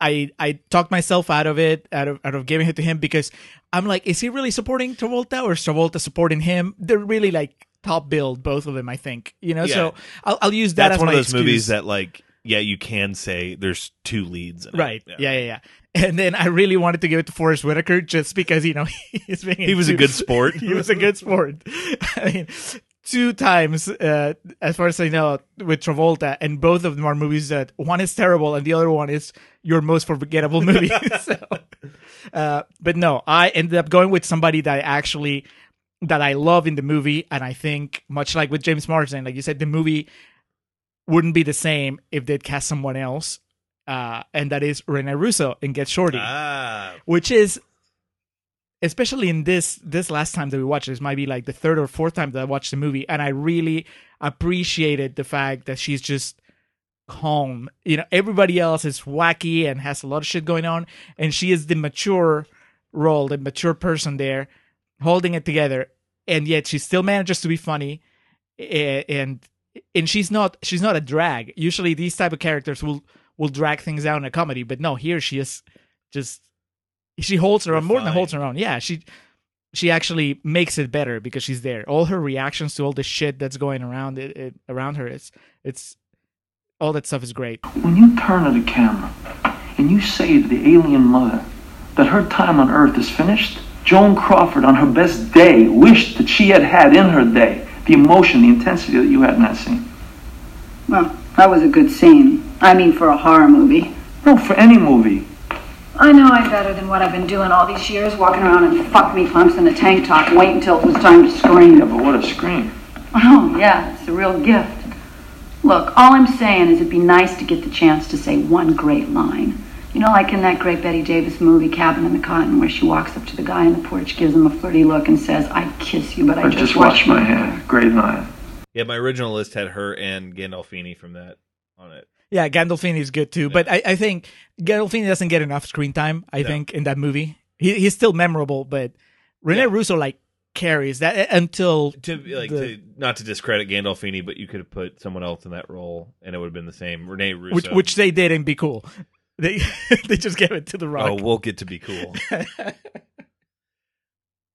I I talked myself out of it, out of out of giving it to him because I'm like, is he really supporting Travolta or is Travolta supporting him? They're really like top build, both of them. I think you know. Yeah. So I'll I'll use that that's as one of those excuse. movies that like yeah you can say there's two leads in it. right. Yeah. yeah, yeah, And then I really wanted to give it to Forest Whitaker just because you know he's being He was a good sport. he was a good sport. I mean, two times, uh, as far as I know, with Travolta, and both of them are movies that one is terrible and the other one is your most forgettable movie. so, uh, but no, I ended up going with somebody that I actually that I love in the movie, and I think much like with James Marsden, like you said, the movie wouldn't be the same if they'd cast someone else. Uh, and that is Rene Russo in Get Shorty ah which is especially in this this last time that we watched this might be like the third or fourth time that I watched the movie and I really appreciated the fact that she's just calm. You know, everybody else is wacky and has a lot of shit going on and she is the mature role, the mature person there holding it together and yet she still manages to be funny and and she's not she's not a drag. Usually these type of characters will will drag things down in a comedy, but no, here she is just she holds her own more than holds her own. Yeah, she she actually makes it better because she's there. All her reactions to all the shit that's going around it, it around her, it's it's all that stuff is great. When you turn to the camera and you say to the alien mother that her time on Earth is finished, Joan Crawford, on her best day, wished that she had had in her day the emotion, the intensity that you had in that scene. Well, that was a good scene. I mean, for a horror movie. No, for any movie. I know I'm better than what I've been doing all these years, walking around in fuck me pumps in a tank top, and wait until it was time to scream. Yeah, but what a scream. Oh, yeah, it's a real gift. Look, all I'm saying is it'd be nice to get the chance to say one great line. You know, like in that great Betty Davis movie, Cabin in the Cotton, where she walks up to the guy on the porch, gives him a flirty look, and says, I'd kiss you, but I Or just, just watched my hair. Great line. Yeah, my original list had her and Gandolfini from that on it. Yeah, Gandolfini is good too, but I, I think Gandolfini doesn't get enough screen time. I think in that movie, he, he's still memorable, but Rene Russo like carries that uh, until To like the- to, not to discredit Gandolfini, but you could have put someone else in that role, and it would have been the same. Rene Russo, which which they did and be cool. They they just gave it to the Rock. oh, we'll get to be cool.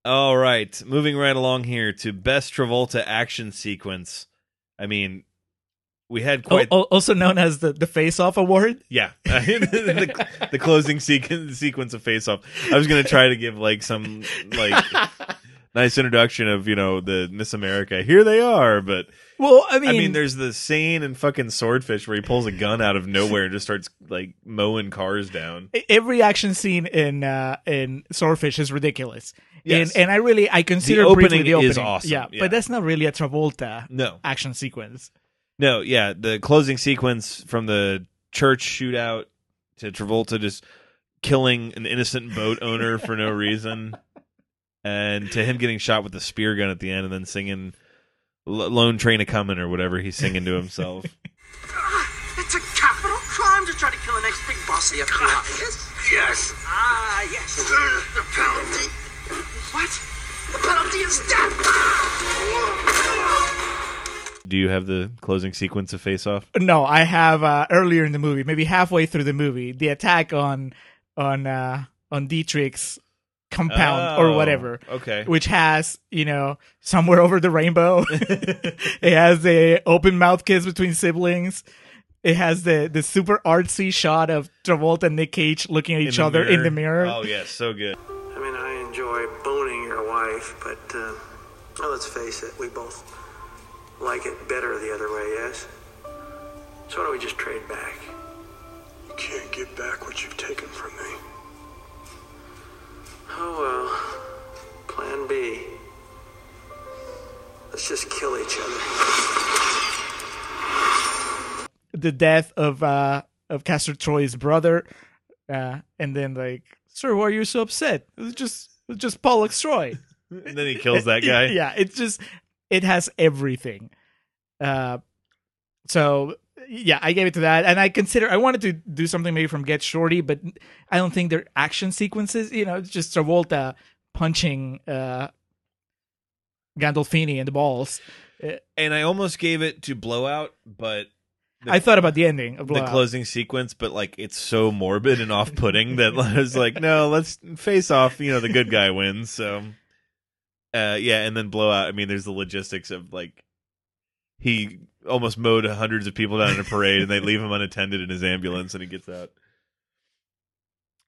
All right, moving right along here to best Travolta action sequence. I mean, we had quite Al- al- also known as the the Face Off Award. Yeah, the, the closing sequence sequence of Face Off. I was gonna try to give like some like nice introduction of you know the Miss America. Here they are, but Well, I mean, I mean, there's the scene in fucking Swordfish where he pulls a gun out of nowhere and just starts like mowing cars down. every action scene in uh in Swordfish is ridiculous. Yes. And and I really I consider The opening the opening. is awesome, Yeah, yeah. but that's not really a Travolta No. action sequence. No, yeah, the closing sequence from the church shootout to Travolta just killing an innocent boat owner for no reason, and to him getting shot with the spear gun at the end, and then singing "Lone Train a Comin'" or whatever he's singing to himself. It's a capital crime to try to kill the next big boss of the FBI. Yes? Yes. Ah, yes. The penalty. What? The penalty is death. Do you have the closing sequence of Face Off? No, I have uh, earlier in the movie, maybe halfway through the movie, the attack on on uh, on Dietrich's compound or Oh, whatever. okay. Which has, you know, somewhere over the rainbow. it has the open mouth kiss between siblings. It has the the super artsy shot of Travolta and Nick Cage looking at each the other in the mirror. Oh yeah, so good. I mean, I enjoy boning your wife, but uh, well, let's face it, we both like it better the other way, yes? So why don't we just trade back? You can't get back what you've taken from me. Oh well. Plan B. Let's just kill each other. the death of uh of Castor Troy's brother, uh, and then like, sir, why are you so upset? It was just it was just Pollux Troy. And then he kills that guy. yeah, it's just it has everything. Uh, so yeah, I gave it to that, and I consider I wanted to do something maybe from Get Shorty, but I don't think they're action sequences. You know, it's just Travolta punching uh Gandolfini in the balls. Uh, And I almost gave it to Blowout, but the- I thought about the ending of the closing sequence, but like it's so morbid and off-putting that I was like, no, let's face off. You know, the good guy wins. So, uh, yeah, and then blowout. I mean, there's the logistics of like he almost mowed hundreds of people down in a parade, and they leave him unattended in his ambulance, and he gets out.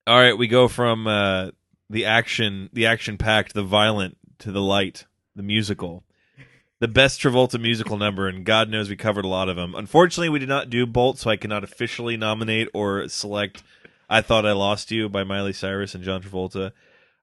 All right, we go from uh, the action, the action-packed, the violent, to the light, the musical the best Travolta musical number, and God knows we covered a lot of them. Unfortunately, we did not do Bolt, so I cannot officially nominate or select "I Thought I Lost You" by Miley Cyrus and John Travolta.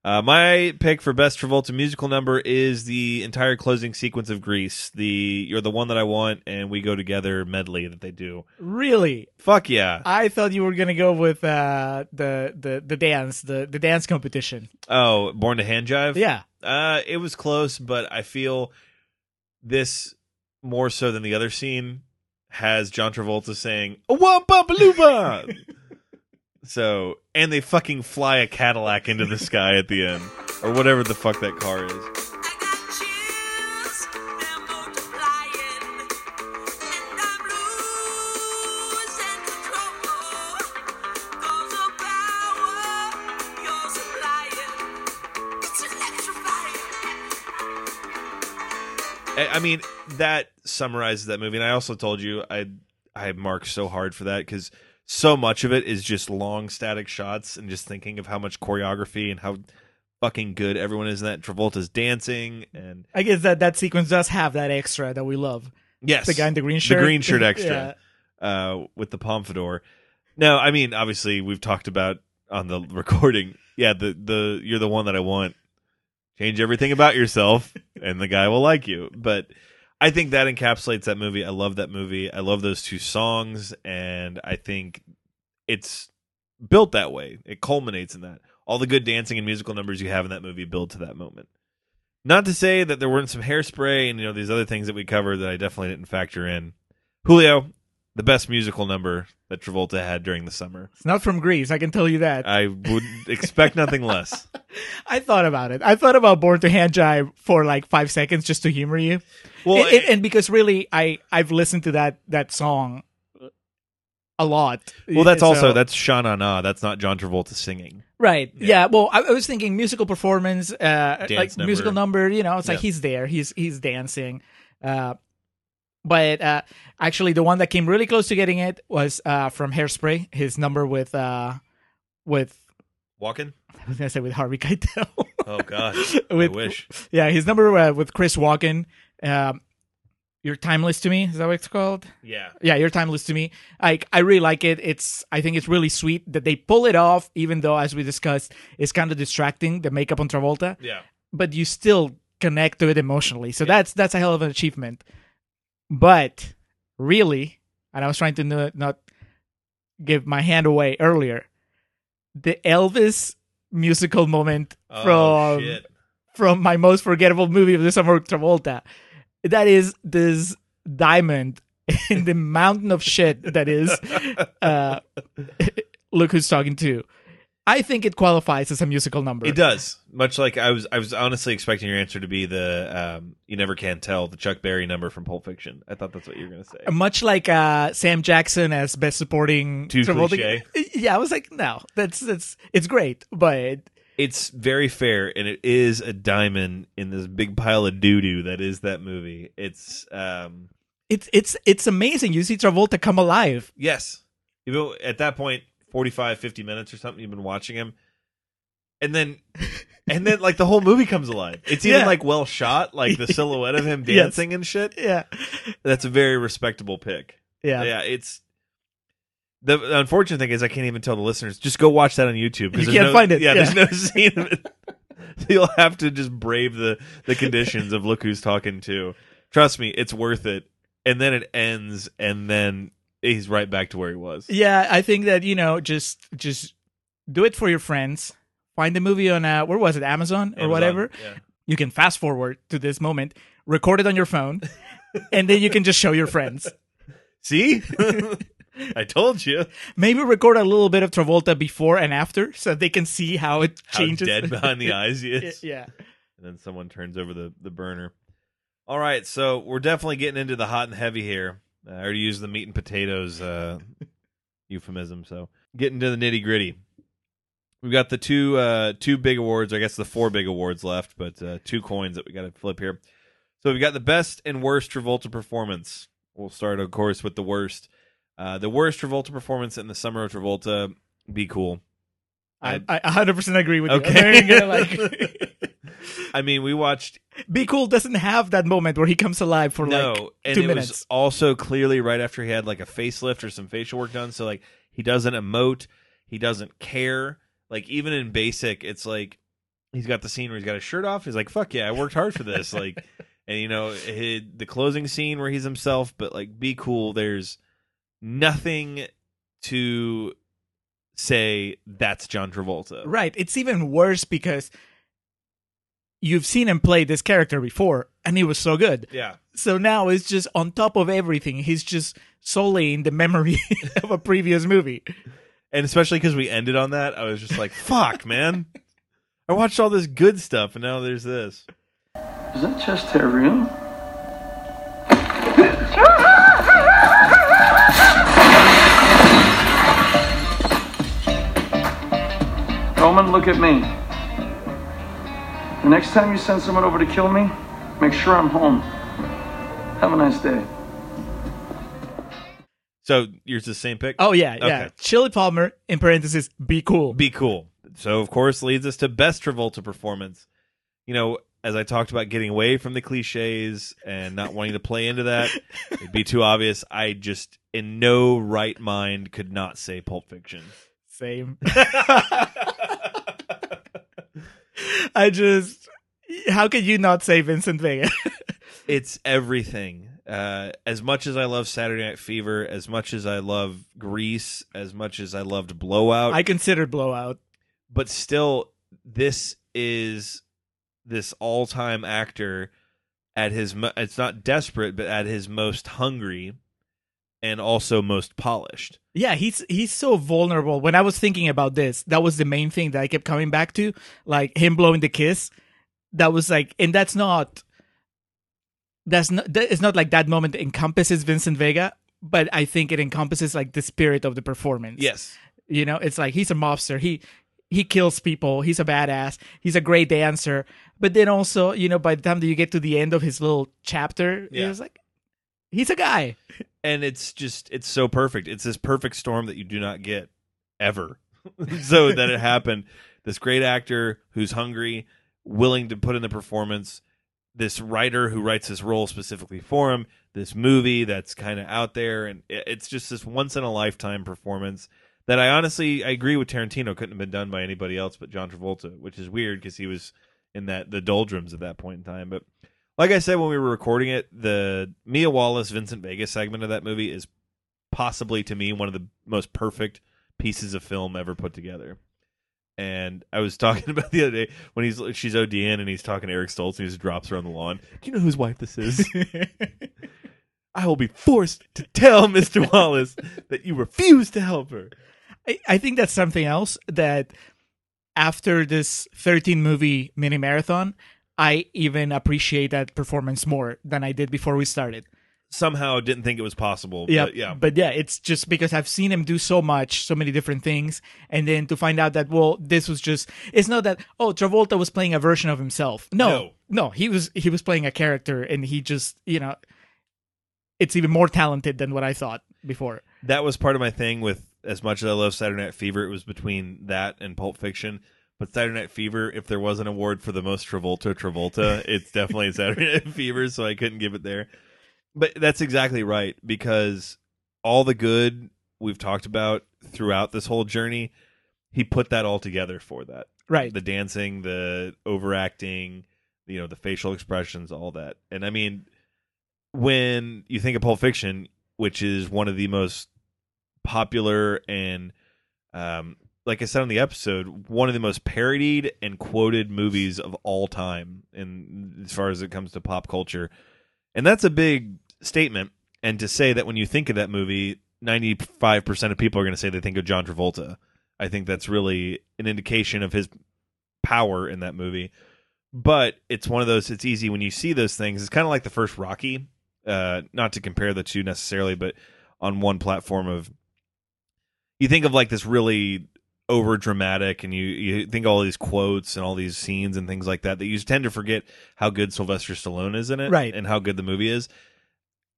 Uh, my pick for best Travolta musical number is the entire closing sequence of Grease. The "You're the One That I Want" and "We Go Together" medley that they do. Really? Fuck yeah! I thought you were gonna go with uh, the the the dance, the the dance competition. Oh, Born to Hand Jive. Yeah. uh, it was close, but I feel this more so than the other scene has John Travolta saying "Wampa Baluba." So, and they fucking fly a Cadillac into the sky at the end, or whatever the fuck that car is. I mean, that summarizes that movie. And I also told you I I marked so hard for that because so much of it is just long static shots and just thinking of how much choreography and how fucking good everyone is in that. Travolta's dancing and I guess that that sequence does have that extra that we love. yes, the guy in the green shirt. the green shirt Yeah. extra uh, with the pompadour. No, I mean obviously we've talked about on the recording. Yeah, the the you're the one that I want. Change everything about yourself, and the guy will like you. But I think that encapsulates that movie. I love that movie. I love those two songs, and I think it's built that way. It culminates in that. All the good dancing and musical numbers you have in that movie build to that moment. Not to say that there weren't some hairspray and you know these other things that we covered that I definitely didn't factor in. Julio, the best musical number that Travolta had during the summer. It's not from Grease, I can tell you that. I would expect nothing less. I thought about it. I thought about Born to Hand Jive for like five seconds just to humor you. Well, and, and- and because really, I I've listened to that that song a lot. Well, that's So- also that's Sha Na Na. That's not John Travolta singing. right. Yeah. Well, I, I was thinking musical performance, uh, like Dance musical number. number. You know, it's like he's there. He's he's dancing. Uh, but uh, actually, the one that came really close to getting it was uh, from Hairspray. His number with uh, with Walken. I was gonna say with Harvey Keitel. Oh God, With- I wish. Yeah, his number uh, with Chris Walken. Um, you're timeless to me. Is that what it's called? Yeah. Yeah, you're timeless to me. Like I really like it. It's I think it's really sweet that they pull it off, even though as we discussed, it's kind of distracting the makeup on Travolta. Yeah. But you still connect to it emotionally. So that's that's a hell of an achievement. But really, and I was trying to not give my hand away earlier. The Elvis musical moment Oh, from shit. from my most forgettable movie of the summer Travolta. That is this diamond in the mountain of shit that is uh look who's talking too. I think it qualifies as a musical number. It does. Much like I was, I was honestly expecting your answer to be the um, "You Never Can Tell," the Chuck Berry number from Pulp Fiction. I thought that's what you were going to say. Much like uh Sam Jackson as best supporting Too Travolta. cliche. Yeah, I was like, no, that's that's it's great, but It's very fair, and it is a diamond in this big pile of doo doo that is that movie. It's um, it's it's it's amazing. You see Travolta come alive. yes, know, at that point, 45, 50 minutes or something, you've been watching him, and then, and then like the whole movie comes alive. It's even Yeah. like well shot, like the silhouette of him Yes. dancing and shit. Yeah. That's a very respectable pick. Yeah. yeah. It's the, the unfortunate thing is I can't even tell the listeners. Just go watch that on YouTube. 'cause You there's can't no- find it, Yeah, yeah. there's no scene of it. So You'll have to just brave the the conditions of look who's talking too. Trust me, it's worth it. And then it ends, and then he's right back to where he was. Yeah, I think that you know, just just do it for your friends. Find the movie on uh, where was it, Amazon or Amazon, whatever. yeah. You can fast forward to this moment, record it on your phone, and then you can just show your friends. See, I told you. Maybe record a little bit of Travolta before and after, so they can see how it How changes. dead behind the eyes he is. Yeah. and then someone turns over the the burner. All right, so we're definitely getting into the hot and heavy here. I already used the meat and potatoes uh, euphemism, so getting to the nitty gritty. We've got the two uh, two big awards, I guess the four big awards left, but uh, two coins that we got to flip here. So we've got the best and worst Travolta performance. We'll start, of course, with the worst. Uh, the worst Travolta performance in the summer of Travolta. Be cool. I, I 100% agree with you. Okay. Gonna, like, I mean, we watched Be Cool doesn't have that moment where he comes alive for no, like and two it minutes. was also clearly right after he had like a facelift or some facial work done. So like he doesn't emote, he doesn't care. Like even in basic, it's like he's got the scene where he's got his shirt off. He's like, "Fuck yeah, I worked hard for this." like, and you know, he, the closing scene where he's himself, but like, be cool. There's nothing to say that's John Travolta. Right. It's even worse because you've seen him play this character before and he was so good. Yeah. So now it's just on top of everything. He's just solely in the memory of a previous movie. And especially because we ended on that, I was just like, "Fuck, man." I watched all this good stuff, and now there's this. Is that chest hair real? Roman, look at me. The next time you send someone over to kill me, make sure I'm home. Have a nice day. So yours the same pick? Oh yeah, yeah. Chili Palmer in parentheses. Be cool. Be cool. So of course leads us to best Travolta performance. You know, as I talked about getting away from the cliches and not wanting to play into that, it'd be too obvious. I just in no right mind could not say Pulp Fiction. Same. I just. How could you not say Vincent Vega? it's everything. Uh, as much as I love Saturday Night Fever, as much as I love Grease, as much as I loved Blowout, I considered Blowout. but still, this is this all-time actor at his. Mo- it's not desperate, but at his most hungry, and also most polished. Yeah, he's he's so vulnerable. When I was thinking about this, that was the main thing that I kept coming back to, like him blowing the kiss. That was like, and that's not. That's not. That, it's not like that moment encompasses Vincent Vega, but I think it encompasses like the spirit of the performance. Yes, you know, it's like he's a mobster. He he kills people. He's a badass. He's a great dancer. But then also, you know, by the time that you get to the end of his little chapter, Yeah. it was like he's a guy. and it's just it's so perfect. It's this perfect storm that you do not get ever. so that it happened. This great actor who's hungry, willing to put in the performance. This writer who writes this role specifically for him. This movie that's kind of out there, and it's just this once in a lifetime performance that I honestly I agree with Tarantino couldn't have been done by anybody else but John Travolta, which is weird because he was in that the doldrums at that point in time. But like I said when we were recording it, the Mia Wallace Vincent Vega segment of that movie is possibly to me one of the most perfect pieces of film ever put together. And I was talking about the other day when he's she's ODN and he's talking to Eric Stoltz and he just drops her on the lawn. Do you know whose wife this is? I will be forced to tell Mr. Wallace that you refuse to help her. I, I think that's something else that after this 13 movie mini marathon, I even appreciate that performance more than I did before we started. Somehow didn't think it was possible. Yeah, yeah. But yeah, it's just because I've seen him do so much, so many different things, and then to find out that well, this was just it's not that oh Travolta was playing a version of himself. No, No. no, he was he was playing a character, and he just you know, it's even more talented than what I thought before. that was part of my thing with as much as I love Saturday Night Fever, it was between that and Pulp Fiction. But Saturday Night Fever, if there was an award for the most Travolta Travolta, it's definitely Saturday Night Fever, so I couldn't give it there. But that's exactly right because all the good we've talked about throughout this whole journey, he put that all together for that. Right. The dancing, the overacting, you know, the facial expressions, all that. And I mean, when you think of Pulp Fiction, which is one of the most popular and um like I said on the episode, one of the most parodied and quoted movies of all time in as far as it comes to pop culture. And that's a big statement and to say that when you think of that movie, 95% of people are going to say they think of John Travolta. I think that's really an indication of his power in that movie. But it's one of those it's easy when you see those things. It's kind of like the first Rocky, uh not to compare the two necessarily, but on one platform of you think of like this really over dramatic and you you think all these quotes and all these scenes and things like that that you tend to forget how good Sylvester Stallone is in it Right. and how good the movie is.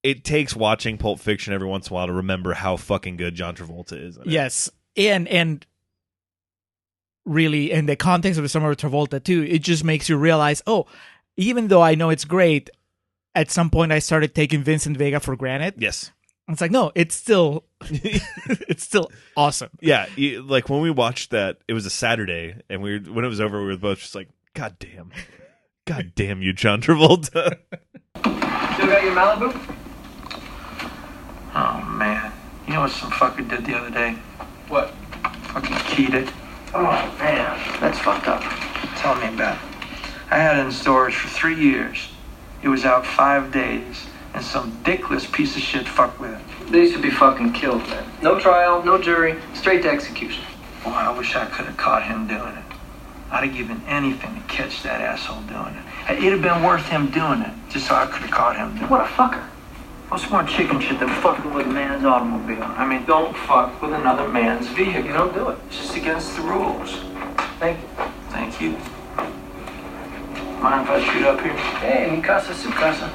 It takes watching Pulp Fiction every once in a while to remember how fucking good John Travolta is. In it. Yes, and and really in the context of the summer of Travolta too, it just makes you realize, oh, even though I know it's great, at some point I started taking Vincent Vega for granted. Yes. It's like no, it's still it's still awesome. Yeah, you, like when we watched that, it was a Saturday, and we were, when it was over, we were both just like, "God damn, God damn you, John Travolta." Still got your Malibu? Oh man, you know what some fucker did the other day? What? Fucking keyed it. Oh man, that's fucked up. Tell me about it. I had it in storage for three years. It was out five days, and some dickless piece of shit fuck with it. They should be fucking killed, man. No trial, no jury, straight to execution. Boy, I wish I could have caught him doing it. I'd have given anything to catch that asshole doing it. It'd have been worth him doing it, just so I could have caught him doing it. What a fucker. What's more chicken shit than fucking with a man's automobile? I mean, don't fuck with another man's vehicle. You don't do it. It's just against the rules. Thank you. Thank you. Mind if I shoot up here? Hey, mi casa, su casa.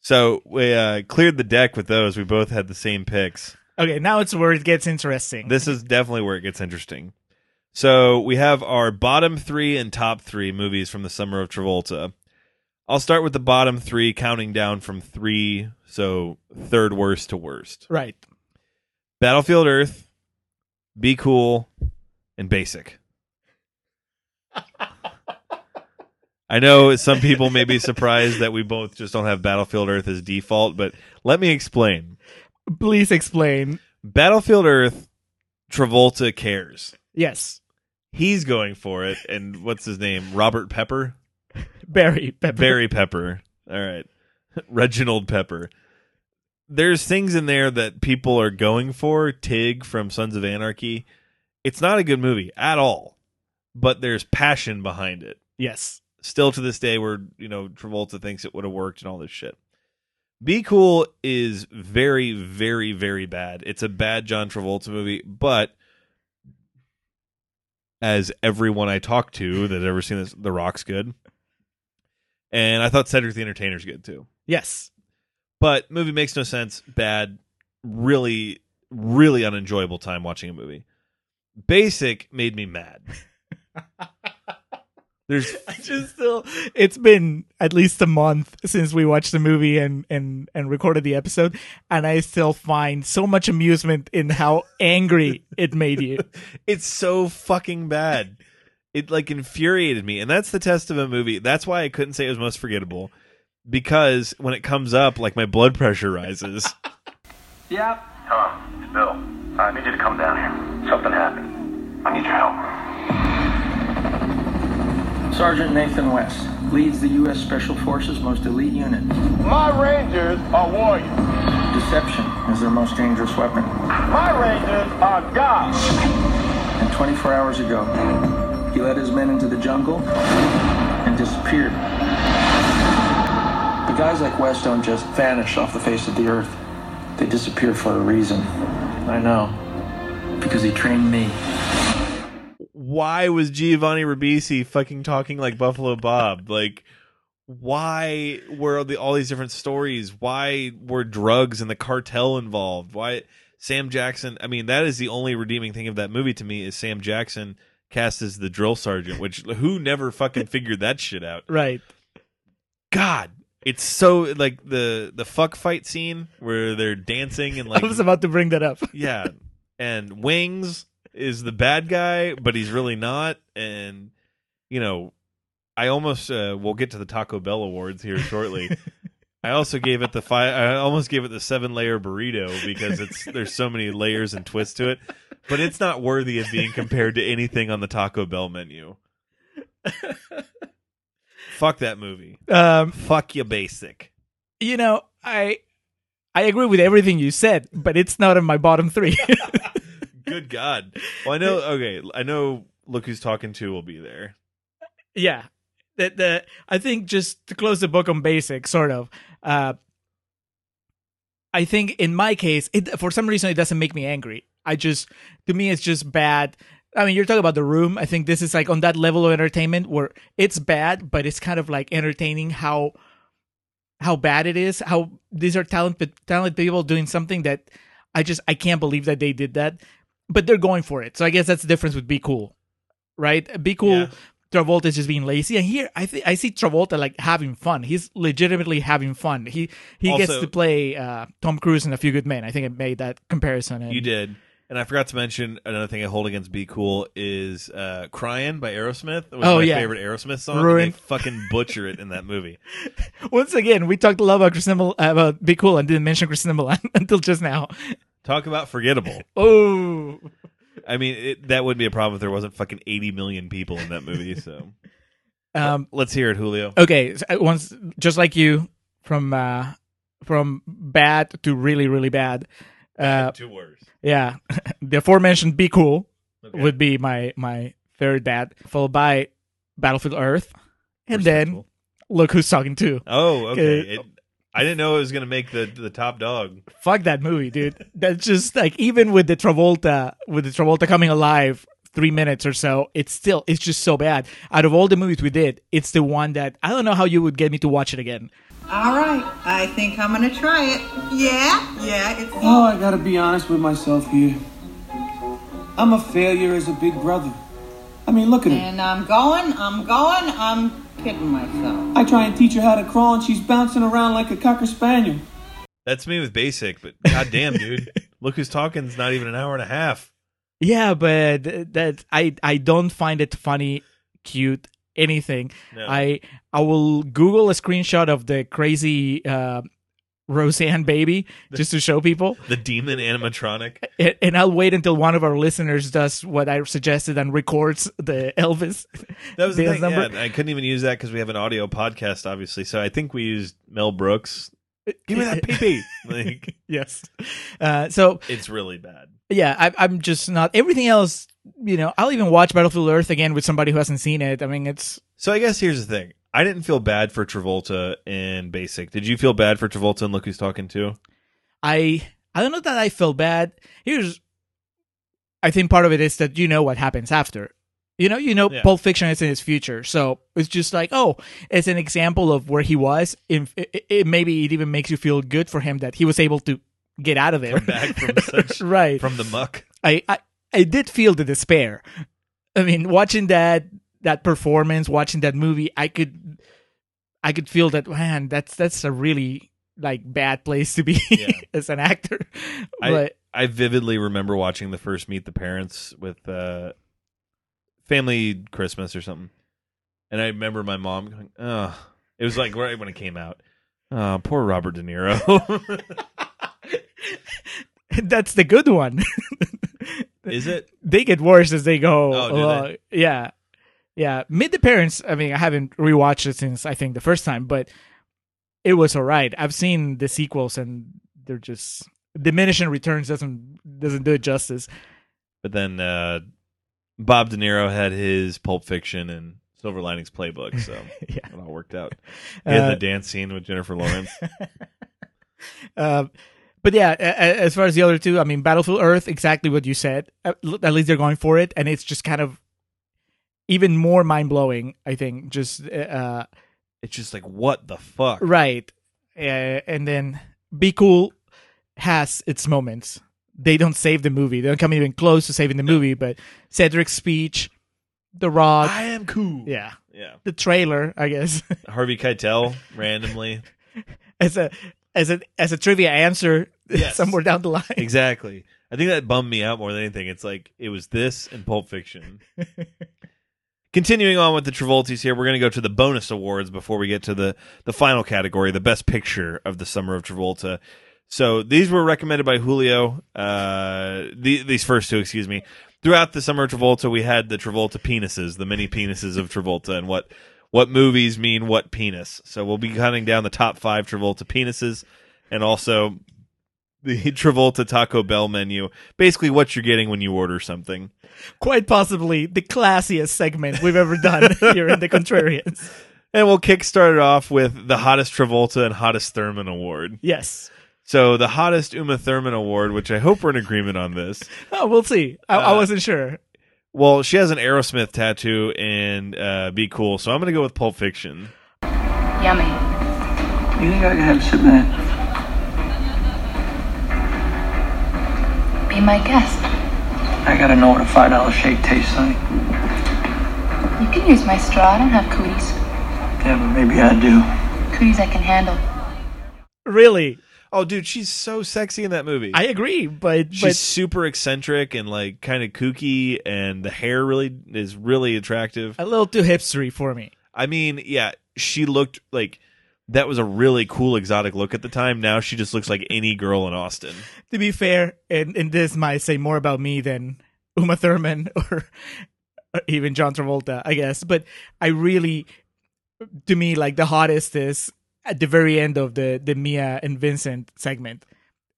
So we uh, cleared the deck with those. We both had the same picks. Okay, now it's where it gets interesting. This is definitely where it gets interesting. So we have our bottom three and top three movies from the summer of Travolta. I'll start with the bottom three, counting down from three, so third worst to worst. Right. Battlefield Earth, Be Cool, and Basic. I know some people may be surprised that we both just don't have Battlefield Earth as default, but let me explain. Please explain. Battlefield Earth, Travolta cares. Yes. He's going for it, and what's his name? Robert Pepper? Barry Pepper. Barry Pepper. All right. Reginald Pepper. There's things in there that people are going for. Tig from Sons of Anarchy. It's not a good movie at all, but there's passion behind it. Yes. Still to this day, where you know Travolta thinks it would have worked and all this shit. Be Cool is very, very, very bad. It's a bad John Travolta movie, but as everyone I talk to that ever seen this, The Rock's good, and I thought Cedric the Entertainer's good too. Yes. But movie makes no sense. Bad. Really, really unenjoyable time watching a movie. Basic made me mad. There's I just still it's been at least a month since we watched the movie and and and recorded the episode and I still find so much amusement in how angry it made you. it's so fucking bad. It like infuriated me, and that's the test of a movie. That's why I couldn't say it was most forgettable, because when it comes up, like my blood pressure rises. Yep. Hello, it's Bill. I need you to come down here. Something happened. I need your help. Sergeant Nathan West leads the U.S. Special Forces most elite unit. My Rangers are warriors. Deception is their most dangerous weapon. My Rangers are gods. And 24 hours ago, he led his men into the jungle and disappeared. But guys like West don't just vanish off the face of the earth. They disappear for a reason. I know. Because he trained me. Why was Giovanni Ribisi fucking talking like Buffalo Bob? Like, why were the, all these different stories? Why were drugs and the cartel involved? Why Sam Jackson? I mean, that is the only redeeming thing of that movie to me is Sam Jackson cast as the drill sergeant, which who never fucking figured that shit out. Right. God, it's so like the the fuck fight scene where they're dancing and like I was about to bring that up. yeah, and Wings is the bad guy, but he's really not. And you know, I almost uh, we'll get to the Taco Bell awards here shortly. I also gave it the five. I almost gave it the seven layer burrito because it's there's so many layers and twists to it, but it's not worthy of being compared to anything on the Taco Bell menu. Fuck that movie. Um, Fuck you, basic. You know, I I agree with everything you said, but it's not in my bottom three. Good God. Well, I know. Okay, I know. Look who's talking too will be there. yeah. The, the I think just to close the book on basic, sort of. Uh, I think in my case, it for some reason it doesn't make me angry. I just to me it's just bad. I mean, you're talking about the room. I think this is like on that level of entertainment where it's bad, but it's kind of like entertaining how how bad it is. How these are talented talented people doing something that I just I can't believe that they did that, but they're going for it. So I guess that's the difference with Be Cool, right? Be Cool. Yeah. Travolta is just being lazy, and here I think I see Travolta like having fun. He's legitimately having fun. He he gets to play uh, Tom Cruise in A Few Good Men. I think I made that comparison. And You did. And I forgot to mention another thing I hold against Be Cool is uh, "Crying" by Aerosmith. It was Oh, my yeah. favorite Aerosmith song. and Ruined. They fucking butcher it in that movie. Once again, we talked a lot about Christina about Be Cool and didn't mention Christina Milian until just now. Talk about forgettable. Oh, I mean, it, that would be a problem if there wasn't fucking eighty million people in that movie. So um, let's hear it, Julio. okay. So, uh, once, just like you, from uh, from bad to really really bad. Uh, Two words. Yeah, the aforementioned "Be Cool" Okay. would be my my third bad, followed by Battlefield Earth, and then look who's talking too. Oh, okay. Okay. It, I didn't know it was gonna make the the top dog. Fuck that movie, dude. That's just like even with the Travolta, with the Travolta coming alive, three minutes or so, it's still it's just so bad. Out of all the movies we did, it's the one that I don't know how you would get me to watch it again. All right, I think I'm gonna try it. Yeah, yeah, it's. Oh, I gotta be honest with myself here. I'm a failure as a big brother. I mean, look at her. And I'm going, I'm going, I'm kidding myself. I try and teach her how to crawl, and she's bouncing around like a cocker spaniel. That's me with basic, but goddamn, dude, look who's talking's not even an hour and a half. Yeah, but that I I don't find it funny, cute, anything. No. I I will Google a screenshot of the crazy uh, Roseanne baby just to show people, The demon animatronic. and, I'll wait until one of our listeners does what I suggested and records the Elvis. That was the thing. number. Yeah, I couldn't even use that because we have an audio podcast, obviously. So I think we used Mel Brooks. Give me that pee Like yes. Uh, so it's really bad. yeah, I, I'm just not everything else. You know, I'll even watch Battlefield Earth again with somebody who hasn't seen it. I mean, it's So I guess here's the thing. I didn't feel bad for Travolta in Basic. Did you feel bad for Travolta and Look Who's Talking Too? I I don't know that I felt bad. Here's I think part of it is that you know what happens after. You know, you know Yeah. Pulp Fiction is in his future. So it's just like, oh, it's an example of where he was. If it, it, maybe it even makes you feel good for him that he was able to get out of there. Come back from such right. from the muck. I, I I did feel the despair. I mean, watching that that performance, watching that movie, I could I could feel that man, that's that's a really like bad place to be as an actor. I, But I vividly remember watching the first Meet the Parents with uh, Family Christmas or something, and I remember my mom going, "Oh, it was like right when it came out. Oh, poor Robert De Niro." that's the good one. Is it? They get worse as they go. Oh. Yeah. Yeah. Meet the Parents, I mean, I haven't rewatched it since I think the first time, but it was all right. I've seen the sequels and they're just diminishing returns doesn't doesn't do it justice. but then uh, Bob De Niro had his Pulp Fiction and Silver Linings Playbook, so Yeah. it all worked out. He had Uh, the dance scene with Jennifer Lawrence. Uh, but yeah, as far as the other two, I mean, Battlefield Earth, exactly what you said. At least they're going for it, and it's just kind of even more mind blowing. I think just uh, it's just like what the fuck, right? Uh, and then Be Cool has its moments. They don't save the movie. They don't come even close to saving the movie. But Cedric's speech, The Rock, I am cool. yeah, Yeah. the trailer, I guess. Harvey Keitel randomly. as a as a as a trivia answer Yes. somewhere down the line. Exactly. I think that bummed me out more than anything. It's like it was this and Pulp Fiction. Continuing on with the Travolties here, we're going to go to the bonus awards before we get to the the final category, the best picture of the summer of Travolta. So these were recommended by Julio. Uh, the, these first two, excuse me. Throughout the summer of Travolta, we had the Travolta penises, the mini penises of Travolta, and what what movies mean what penis. So we'll be counting down the top five Travolta penises, and also the Travolta Taco Bell menu. Basically, what you're getting when you order something. Quite possibly the classiest segment we've ever done here in the Contrarians. And we'll kickstart it off with the hottest Travolta and hottest Thurman award. Yes. So the hottest Uma Thurman award, which I hope we're in agreement on this. Oh, we'll see. I, I Uh, wasn't sure. Well, she has an Aerosmith tattoo and uh, be cool, so I'm going to go with Pulp Fiction. Yummy. You think I can have a sip of that? My guest. I gotta know what a five dollar shake tastes like. You can use my straw. I don't have cooties. Yeah, but maybe I do. Cooties I can handle. Really? Oh, dude, she's so sexy in that movie. I agree, but she's but super eccentric and like kind of kooky, and the hair really is really attractive. a little too hipstery for me. I mean, yeah, she looked like that was a really cool exotic look at the time. Now she just looks like any girl in Austin. To be fair, and, and this might say more about me than Uma Thurman or, or even John Travolta, I guess. But I really, to me, like the hottest is at the very end of the the Mia and Vincent segment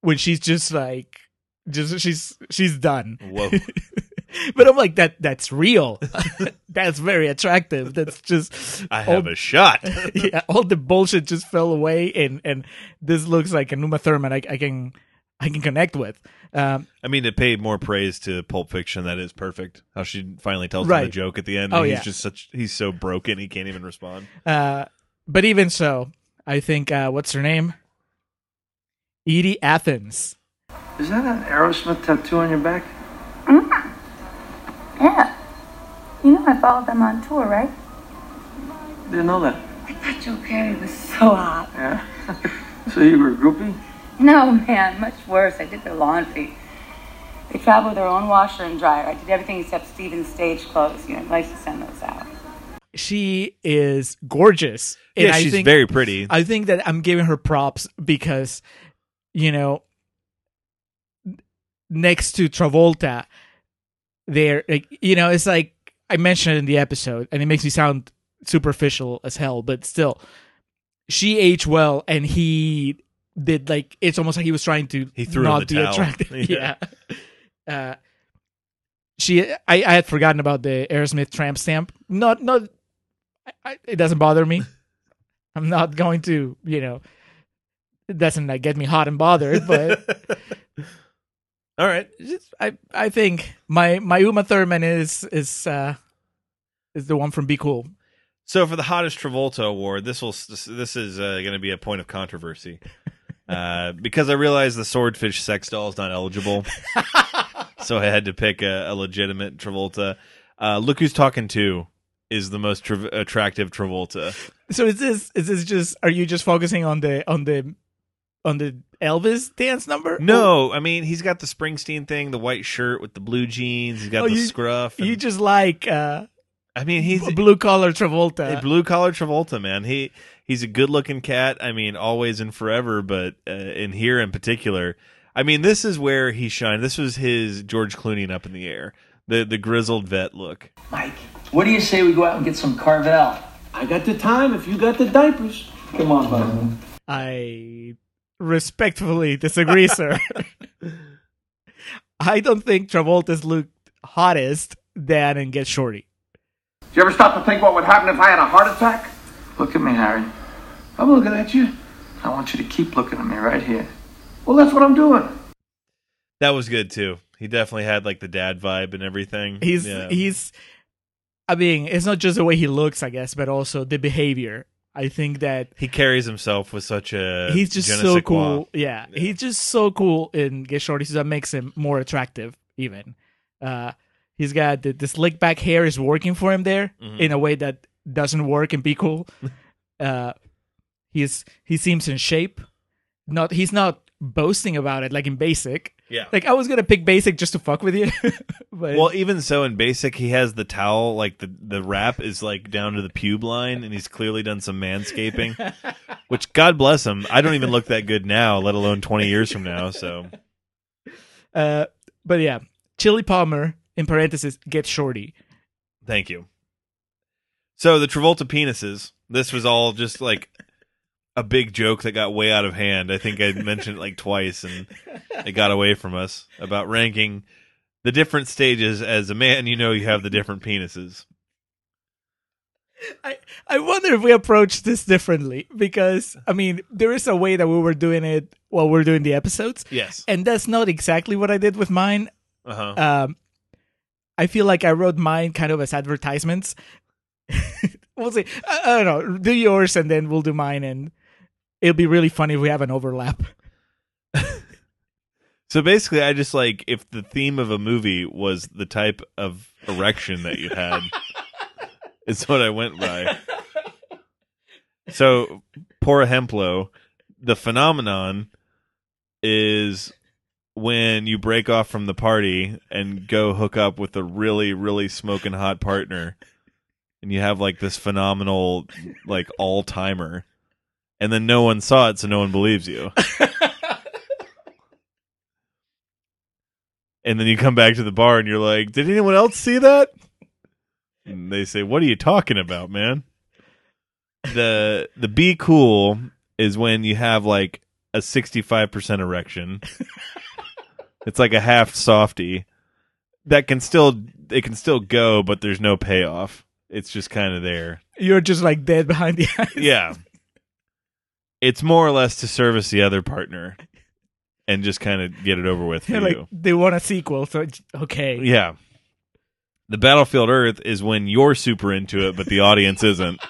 when she's just like, just she's she's done. Whoa. but I'm like that. That's real. that's very attractive. That's just. I have all- a shot. yeah, all the bullshit just fell away, and and this looks like a Uma Thurman I, I can I can connect with. Um, I mean, to pay more praise to Pulp Fiction, that is perfect. How she finally tells him the joke at the end. Oh, and yeah. he's just such he's so broken he can't even respond. uh, but even so, I think uh, what's her name? Edie Athens. Is that an Aerosmith tattoo on your back? Yeah. You know I followed them on tour, right? Didn't know that. I thought Joe Perry was so hot. Yeah. so you were a groupie? No, man, much worse. I did their laundry. They travel with their own washer and dryer. I did everything except Steven's stage clothes. You know, I used to send those out. She is gorgeous. Yeah, I she's think, very pretty. I think that I'm giving her props because, you know, next to Travolta, they're like, you know, it's like I mentioned it in the episode, and it makes me sound superficial as hell, but still, she aged well, and he did like it's almost like he was trying to He threw not the be towel. attractive. Yeah. yeah. Uh, she, I, I had forgotten about the Aerosmith tramp stamp. Not, not. I, I, it doesn't bother me. I'm not going to, you know, it doesn't like get me hot and bothered, but all right. Just, I I think my my Uma Thurman is is uh is the one from Be Cool. So for the hottest Travolta award, this will this, this is uh, going to be a point of controversy uh, because I realized the swordfish sex doll is not eligible, so I had to pick a, a legitimate Travolta. Uh, Look who's talking too is the most tra- attractive Travolta. So is this is this just are you just focusing on the on the on the Elvis dance number? No, I mean he's got the Springsteen thing, the white shirt with the blue jeans. He's got Oh, the you- scruff. You just like uh I mean he's blue collar Travolta. blue collar Travolta, man. He he's a good looking cat. I mean, always and forever, but uh, in here in particular, I mean, this is where he shined. This was his George Clooney up in the air, the the grizzled vet look. Mike, what do you say we go out and get some Carvel? I got the time if you got the diapers. Come on, buddy. I respectfully disagree, sir. I don't think Travolta's looked hottest than in Get Shorty. Did you ever stop to think what would happen if I had a heart attack? Look at me, Harry. I'm looking at you. I want you to keep looking at me right here. Well, that's what I'm doing. That was good too. He definitely had like the dad vibe and everything. He's Yeah. he's I mean, it's not just the way he looks, I guess, but also the behavior. I think that he carries himself with such a he's just so cool. Yeah, he's just so cool in Get Shorty, so that makes him more attractive. Even uh, he's got the, the slick back hair is working for him there Mhm. in a way that doesn't work and be cool. uh, he's he seems in shape. Not he's not boasting about it like in Basic. Yeah. like I was gonna pick Basic just to fuck with you, but Well, even so, in basic, he has the towel like the the wrap is like down to the pube line, and he's clearly done some manscaping. which God bless him. I don't even look that good now, let alone twenty years from now. So uh, but yeah, Chili Palmer in parentheses Get Shorty. thank you. So the Travolta penises. This was all just like a big joke that got way out of hand. I think I mentioned it like twice, and it got away from us about ranking the different stages. As a man, you know you have the different penises. I, I wonder if we approach this differently because I mean there is a way that we were doing it while we are doing the episodes. Yes. And that's not exactly what I did with mine. Uh-huh. Um I feel like I wrote mine kind of as advertisements. we'll see. I, I don't know. Do yours and then we'll do mine and it'll be really funny if we have an overlap. So basically, I just like if the theme of a movie was the type of erection that you had, is what I went by. So, por ejemplo, the phenomenon is when you break off from the party and go hook up with a really, really smoking hot partner, and you have like this phenomenal, like all timer, and then no one saw it, so no one believes you. and then you come back to the bar and you're like, "Did anyone else see that?" And they say, "What are you talking about, man?" The the be cool is when you have like a 65% erection. it's like a half softy that can still it can still go, but there's no payoff. It's just kind of there. You're just like dead behind the eyes. Yeah. It's more or less to service the other partner and just kind of get it over with for You're you. like they want a sequel, so it's okay. Yeah. The Battlefield Earth is when you're super into it, but the audience isn't.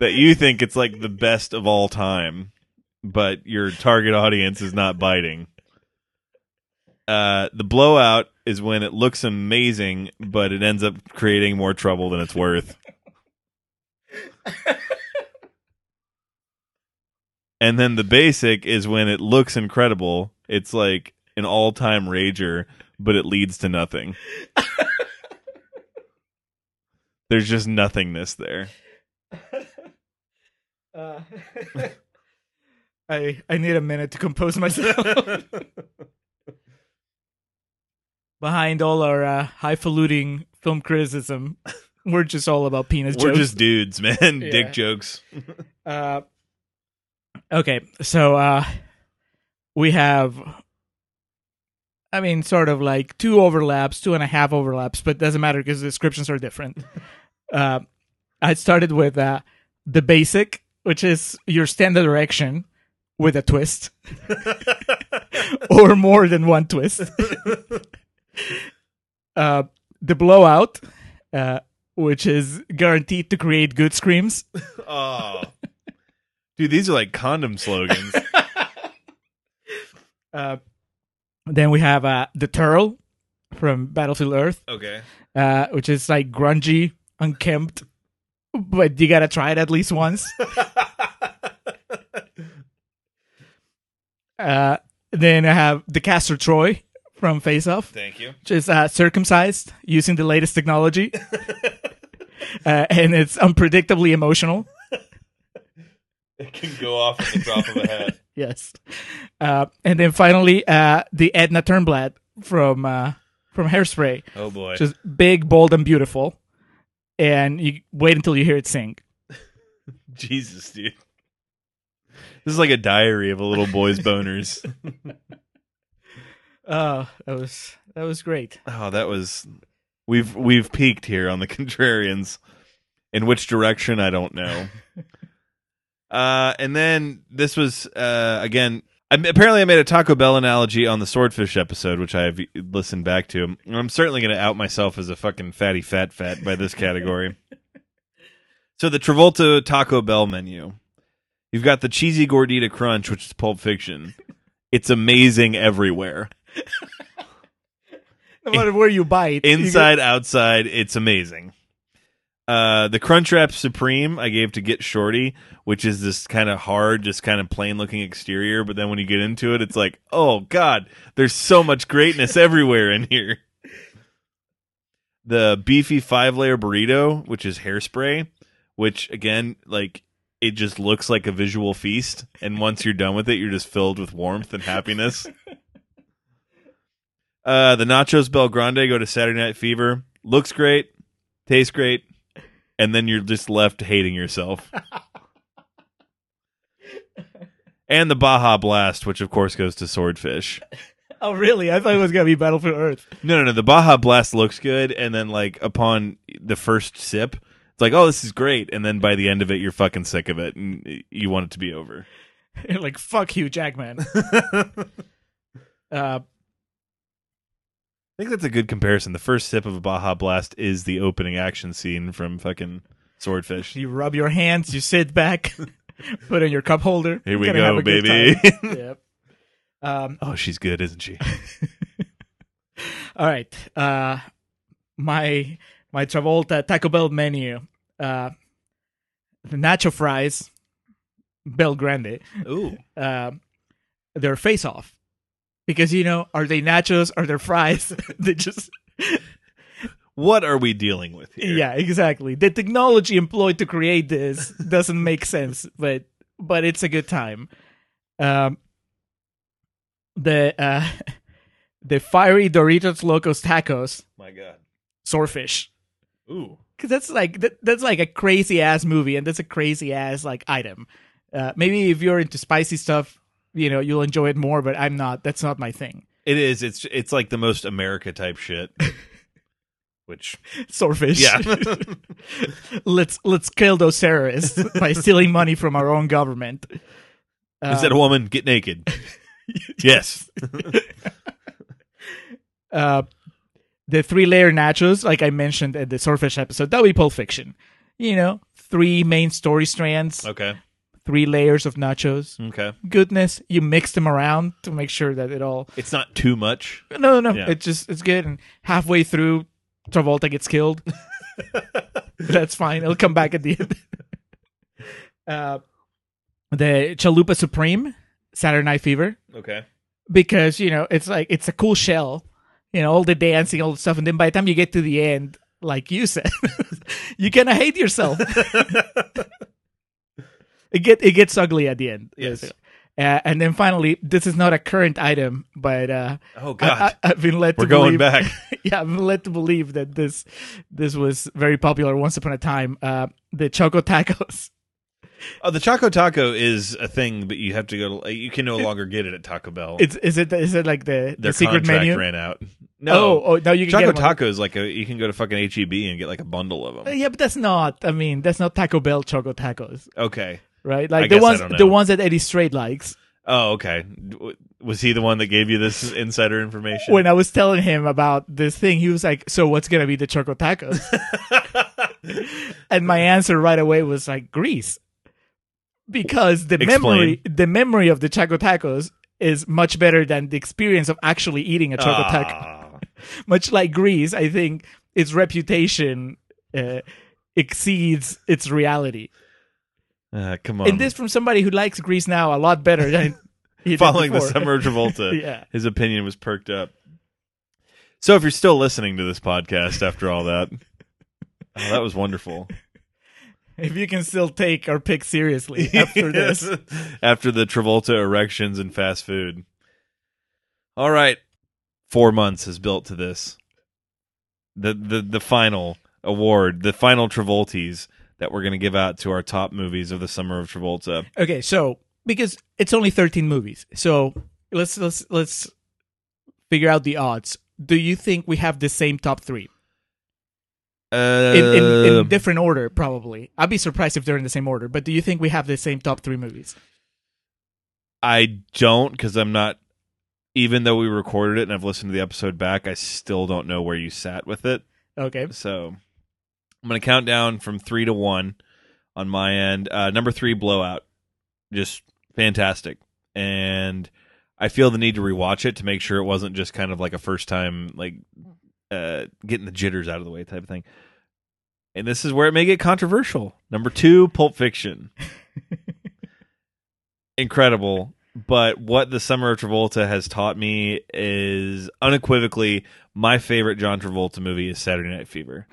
that you think it's like the best of all time, but your target audience is not biting. Uh, the blowout is when it looks amazing, but it ends up creating more trouble than it's worth. and then the basic is when it looks incredible. It's like an all-time rager, but it leads to nothing. There's just nothingness there. Uh, I I need a minute to compose myself. Behind all our uh, highfalutin film criticism, we're just all about penis We're jokes. just dudes, man. Yeah. Dick jokes. Uh, okay, so uh, we have, I mean, sort of like two overlaps, two and a half overlaps, but doesn't matter because the descriptions are different. uh, I started with uh, the basic, which is your standard erection with a twist, or more than one twist. uh, the blowout, uh, which is guaranteed to create good screams. Oh. Dude, these are like condom slogans. Uh, then we have uh, the Terl from Battlefield Earth. Okay. Uh, which is like grungy, unkempt, but you gotta try it at least once. uh, then I have the Castor Troy from Face Off. Thank you. Which is uh, circumcised using the latest technology. uh, and it's unpredictably emotional. It can go off at the drop of a hat. yes. Uh, and then finally, uh, the Edna Turnblad from uh, from Hairspray. Oh, boy. Just big, bold, and beautiful. And you wait until you hear it sing. Jesus, dude. This is like a diary of a little boy's boners. Oh, that was that was great. Oh, that was we've we've peaked here on the contrarians. In which direction I don't know. Uh and then this was uh again I, apparently I made a Taco Bell analogy on the swordfish episode which I've listened back to. And I'm certainly going to out myself as a fucking fatty fat fat by this category. so the Travolta Taco Bell menu. You've got the cheesy gordita crunch which is Pulp Fiction. It's amazing everywhere. No matter where you bite, inside get- outside it's amazing uh the crunchwrap supreme i gave to get shorty which is this kind of hard just kind of plain looking exterior but then when you get into it it's like oh god there's so much greatness everywhere in here. The beefy five layer burrito which is hairspray which again like it just looks like a visual feast and once you're done with it you're just filled with warmth and happiness. Uh, the nachos BellGrande go to Saturday Night Fever. Looks great, tastes great, and then you're just left hating yourself. and the Baja Blast, which of course goes to Swordfish. Oh, really? I thought it was gonna be Battlefield Earth. No, no, no. The Baja Blast looks good, and then like upon the first sip, it's like, oh, this is great, and then by the end of it, you're fucking sick of it, and you want it to be over. You're like, fuck Hugh Jackman. uh, I think that's a good comparison. The first sip of a Baja Blast is the opening action scene from fucking Swordfish. you rub your hands, you sit back, put in your cup holder. Here we go, have a good baby. yep. Um, Oh, she's good, isn't she? all right. Uh, my my Travolta Taco Bell menu. Uh, the nacho fries, BellGrande. Ooh. Uh, they're face off. Because you know, are they nachos? Are they fries? they just What are we dealing with here? Yeah, exactly. The technology employed to create this doesn't make sense, but but it's a good time. Um, the uh, the fiery Doritos Locos Tacos, My God. swordfish, Ooh. because that's like that, that's like a crazy ass movie, and that's a crazy ass like item. Uh, maybe if you're into spicy stuff, you know you'll enjoy it more, but I'm not. That's not my thing. It is. It's it's like the most America type shit. Which Swordfish. Yeah. let's let's kill those terrorists by stealing money from our own government. is that a woman? Get naked. yes. uh, the three layer nachos, like I mentioned in the Swordfish episode, that would be Pulp Fiction. you know, three main story strands, Okay. Three layers of nachos. Okay. Goodness, you mix them around to make sure that it all. It's not too much. No, no, Yeah. it's just it's good. And halfway through, Travolta gets killed. That's fine. It'll come back at the end. uh, the Chalupa Supreme, Saturday Night Fever, Okay. because you know it's like it's a cool shell, you know, all the dancing, all the stuff, and then by the time you get to the end, like you said, you kind of hate yourself. it get it gets ugly at the end. Yes. Uh, and then finally, this is not a current item, but uh, Oh, God. I, have been led We're to going believe, back. yeah, I've been led to believe that this this was very popular once upon a time. Uh, the Choco Tacos. Oh, the Choco Taco is a thing, but you have to go. To, you can no longer get it at Taco Bell. It's is it is it like the, Their the secret menu? ran out. No, Oh, oh, no, you can Choco get them on- Taco is like a. You can go to fucking HEB and get like a bundle of Uh, them. Yeah, but that's not. I mean, that's not Taco Bell Choco Tacos, Okay. Right? I Like the I ones don't the ones that Eddie Straight likes. Oh, okay. Was he the one that gave you this insider information? When I was telling him about this thing, he was like, "So what's gonna be the Choco Tacos?" and my answer right away was like Grease, because the Explain. memory the memory of the Choco Tacos is much better than the experience of actually eating a Choco Ah. Taco. much like Grease, I think its reputation uh, exceeds its reality. Uh, come on. And this from somebody who likes Grease now a lot better than he did Following the summer of Travolta, yeah. his opinion was perked up. So if you're still listening to this podcast after all that, oh, that was wonderful. If you can still take our pick seriously after this. after the Travolta erections and fast food. All right, four months is built to this. The the the final award, the final Travolties that we're going to give out to our top movies of the summer of Travolta. Okay, so because it's only 13 movies. So let's let's let's figure out the odds. Do you think we have the same top 3? Uh, In, in, in different order probably. I'd be surprised if they're in the same order, but do you think we have the same top 3 movies? I don't because I'm not. Even though we recorded it and I've listened to the episode back, I still don't know where you sat with it. Okay. So I'm going to count down from three to one on my end. Uh, number three, Blowout. Just fantastic. And I feel the need to rewatch it to make sure it wasn't just kind of like a first time, like uh, getting the jitters out of the way type of thing. And this is where it may get controversial. Number two, Pulp Fiction. Incredible. But what the summer of Travolta has taught me is unequivocally my favorite John Travolta movie is Saturday Night Fever.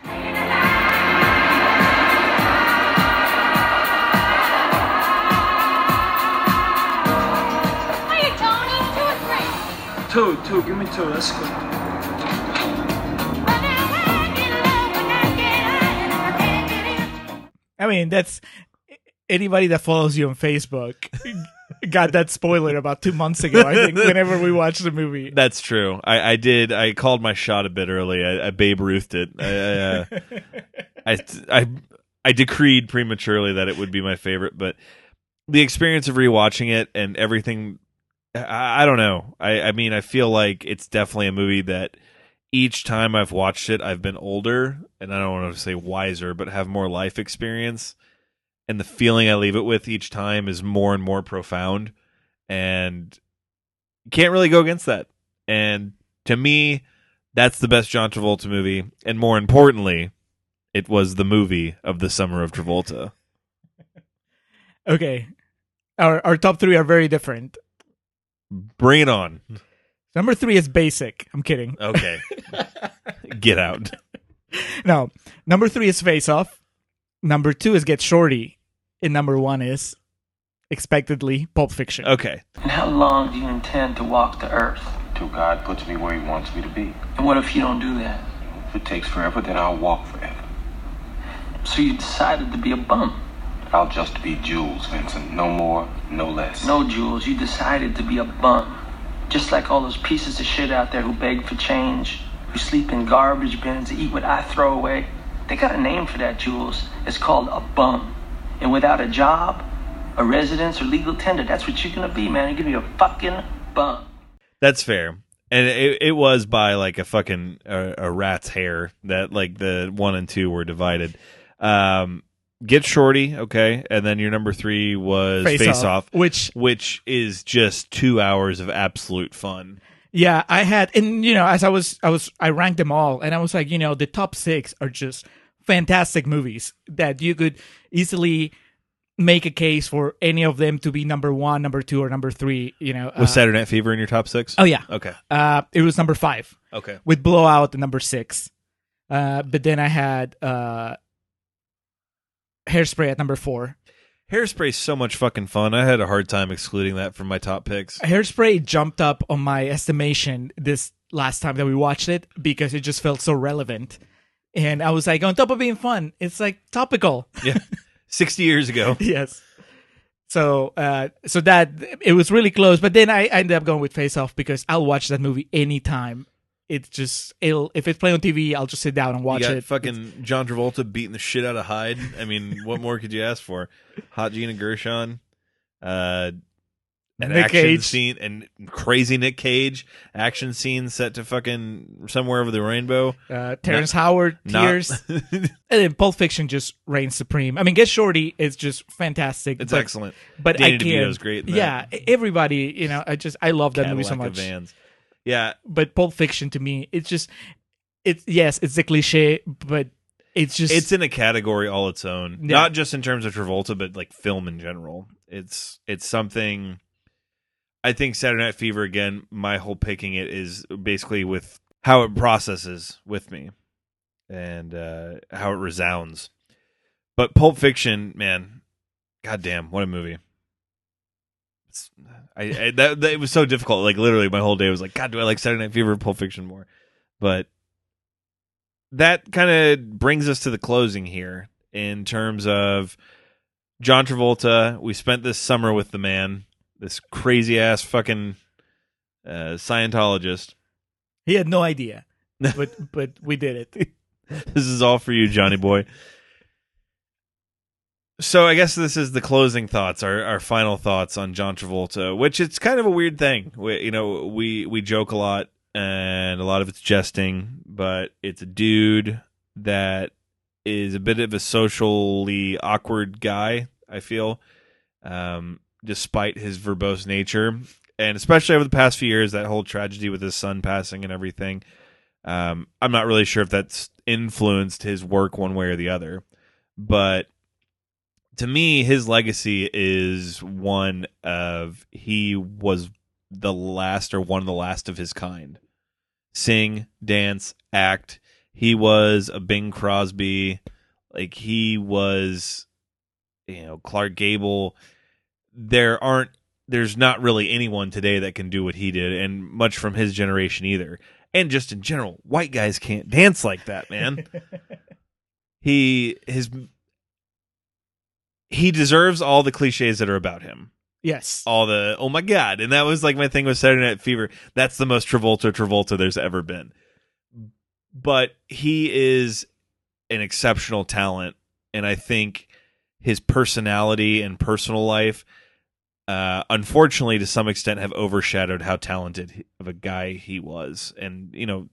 Two, two, give me two. Let's go. I mean, that's anybody that follows you on Facebook got that spoiler about 2 months ago, I think, whenever we watched the movie. That's true. I, I did. I called my shot a bit early. I, I Babe Ruthed it. I, I, uh, I, I, I decreed prematurely that it would be my favorite, but the experience of rewatching it and everything, I, don't know. I, I mean, I feel like it's definitely a movie that each time I've watched it, I've been older, and I don't want to say wiser, but have more life experience. And the feeling I leave it with each time is more and more profound. And you can't really go against that. And to me, that's the best John Travolta movie. And more importantly, it was the movie of the summer of Travolta. Okay. Our our top 3 are very different. Bring it on. Number 3 is Basic. I'm kidding. Okay. Get out. No. Number 3 is Face Off. Number 2 is Get Shorty. And number 1 is expectedly Pulp Fiction. Okay. And how long do you intend to walk the earth? Till God puts me where He wants me to be. And what if you don't do that? If it takes forever, then I'll walk forever. So you decided to be a bum? I'll just be Jules, Vincent. No more, no less. No, Jules, you decided to be a bum. Just like all those pieces of shit out there who beg for change, who sleep in garbage bins, eat what I throw away. They got a name for that, Jules. It's called a bum. And without a job, a residence, or legal tender, that's what you're gonna be, man. You're gonna be a fucking bum. That's fair. And it, it was by like a fucking uh, a rat's hair that like the one and two were divided. Um, Get Shorty, okay, and then your number three was Face Face, Off, Off, which- which is just two hours of absolute fun. Yeah, I had, and you know, as I was, I was, I ranked them all, and I was like, you know, the top six are just fantastic movies that you could easily make a case for any of them to be number one, number two, or number three. You know, Was uh, Saturday Night Fever in your top six? Oh yeah. Okay. Uh, it was number five. Okay. With Blowout, number six. Uh, but then I had uh, Hairspray at number four. Hairspray's so much fucking fun. I had a hard time excluding that from my top picks. Hairspray jumped up on my estimation this last time that we watched it because it just felt so relevant. And I was like, on top of being fun, it's like topical. Yeah. 60 years ago. yes. So, uh, so that it was really close, but then I, I ended up going with Face Off because I'll watch that movie anytime. It's just it'll if it's playing on TV, I'll just sit down and watch it. fucking John Travolta beating the shit out of Hyde. I mean, what more could you ask for? Hot Gina Gershon, uh, an Nick action Cage. scene and crazy Nick Cage action scene set to fucking somewhere over the rainbow. uh, Terrence Not- Howard, not- Tears, and then Pulp Fiction just reigns supreme. I mean, Get Shorty is just fantastic. It's but- excellent. But Danny I can't. DeVito's great. Yeah, everybody. You know, I just I love that movie so Cadillac much. Vans. Yeah, But Pulp Fiction to me, it's just it's yes, it's a cliche, but it's just it's in a category all its own. Yeah. Not just in terms of Travolta, but like film in general. It's it's something. I think Saturday Night Fever again. My whole picking it is basically with how it processes with me, and uh, how it resounds. But Pulp Fiction, man, goddamn, what a movie! It's, I, I that, that it was so difficult. Like literally, my whole day was like, God, do I like Saturday Night Fever or Pulp Fiction more? But that kind of brings us to the closing here in terms of John Travolta. We spent this summer with the man, this crazy ass fucking uh, Scientologist. he had no idea, but but we did it. this is all for you, Johnny boy. So I guess this is the closing thoughts, our our final thoughts on John Travolta, which it's kind of a weird thing. We, you know, we we joke a lot, and a lot of it's jesting, but it's a dude that is a bit of a socially awkward guy. I feel, um, despite his verbose nature, and especially over the past few years, that whole tragedy with his son passing and everything. Um, I'm not really sure if that's influenced his work one way or the other, but to me, his legacy is one of he was the last or one of the last of his kind. Sing, dance, act. He was a Bing Crosby, like he was, you know, Clark Gable. There aren't, there's not really anyone today that can do what he did, and much from his generation either. And just in general, white guys can't dance like that, man. he his he deserves all the cliches that are about him. Yes. All the oh my god, and that was like my thing with Saturday Night Fever. That's the most Travolta Travolta there's ever been. But he is an exceptional talent, and I think his personality and personal life, uh, unfortunately, to some extent, have overshadowed how talented of a guy he was, and you know,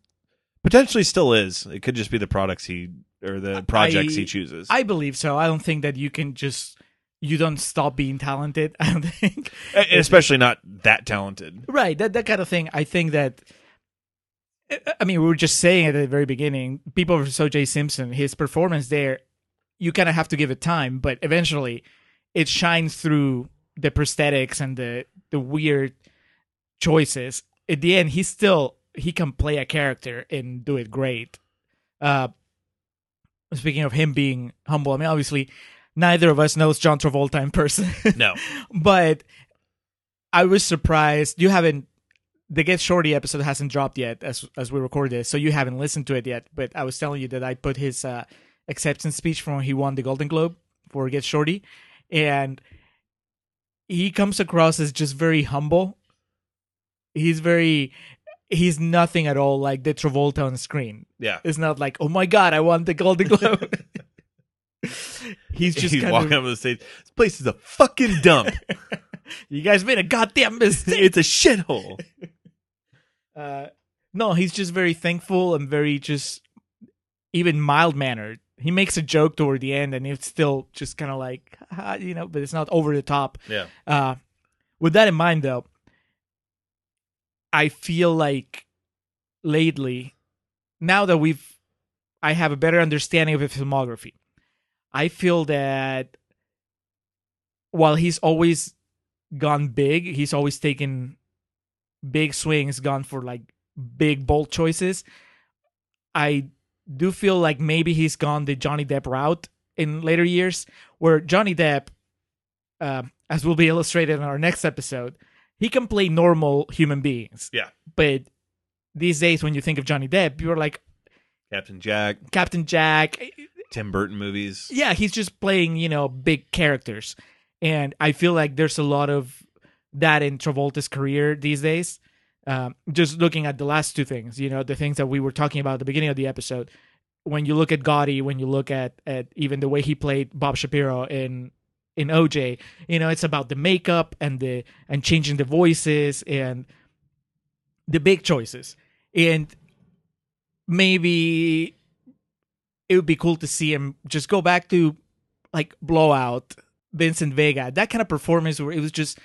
potentially still is. It could just be the products he or the projects I- he chooses. I believe so. I don't think that you can just you don't stop being talented. I don't think, And especially not that talented. right? That that kind of thing. I think that. I mean, we were just saying at the very beginning, people versus O.J. Simpson, his performance there, you kind of have to give it time, but eventually, it shines through the prosthetics and the the weird choices. At the end, he still he can play a character and do it great. Uh, speaking of him being humble, I mean, obviously, neither of us knows John Travolta in person. No. but I was surprised. You haven't. The Get Shorty episode hasn't dropped yet as as we record this, so you haven't listened to it yet. But I was telling you that I put his uh, acceptance speech from when he won the Golden Globe for Get Shorty, and he comes across as just very humble. He's very. He's nothing at all like the Travolta on screen. Yeah. It's not like, oh my god, I want the Golden Globe. He's just He's kind walking of, up the stage. This place is a fucking dump. you guys made a goddamn mistake. it's a shithole. Uh, no, he's just very thankful and very just even mild mannered. he makes a joke toward the end, and it's still just kind of like you know, but it's not over the top. Yeah. Uh, with that in mind, though, I feel like lately, now that we've, I have a better understanding of his filmography. I feel that while he's always gone big, he's always taken big swings, gone for like big bold choices. I do feel like maybe he's gone the Johnny Depp route in later years, where Johnny Depp, um, as will be illustrated in our next episode, he can play normal human beings. Yeah. But these days, when you think of Johnny Depp, you're like Captain Jack, Captain Jack. Tim Burton movies. Yeah, he's just playing, you know, big characters. And I feel like there's a lot of that in Travolta's career these days. Um, just looking at the last two things, you know, the things that we were talking about at the beginning of the episode. When you look at Gotti, when you look at, at even the way he played Bob Shapiro in in OJ, you know, it's about the makeup and the and changing the voices and the big choices. And maybe it would be cool to see him just go back to like blowout Vincent Vega, that kind of performance where it was just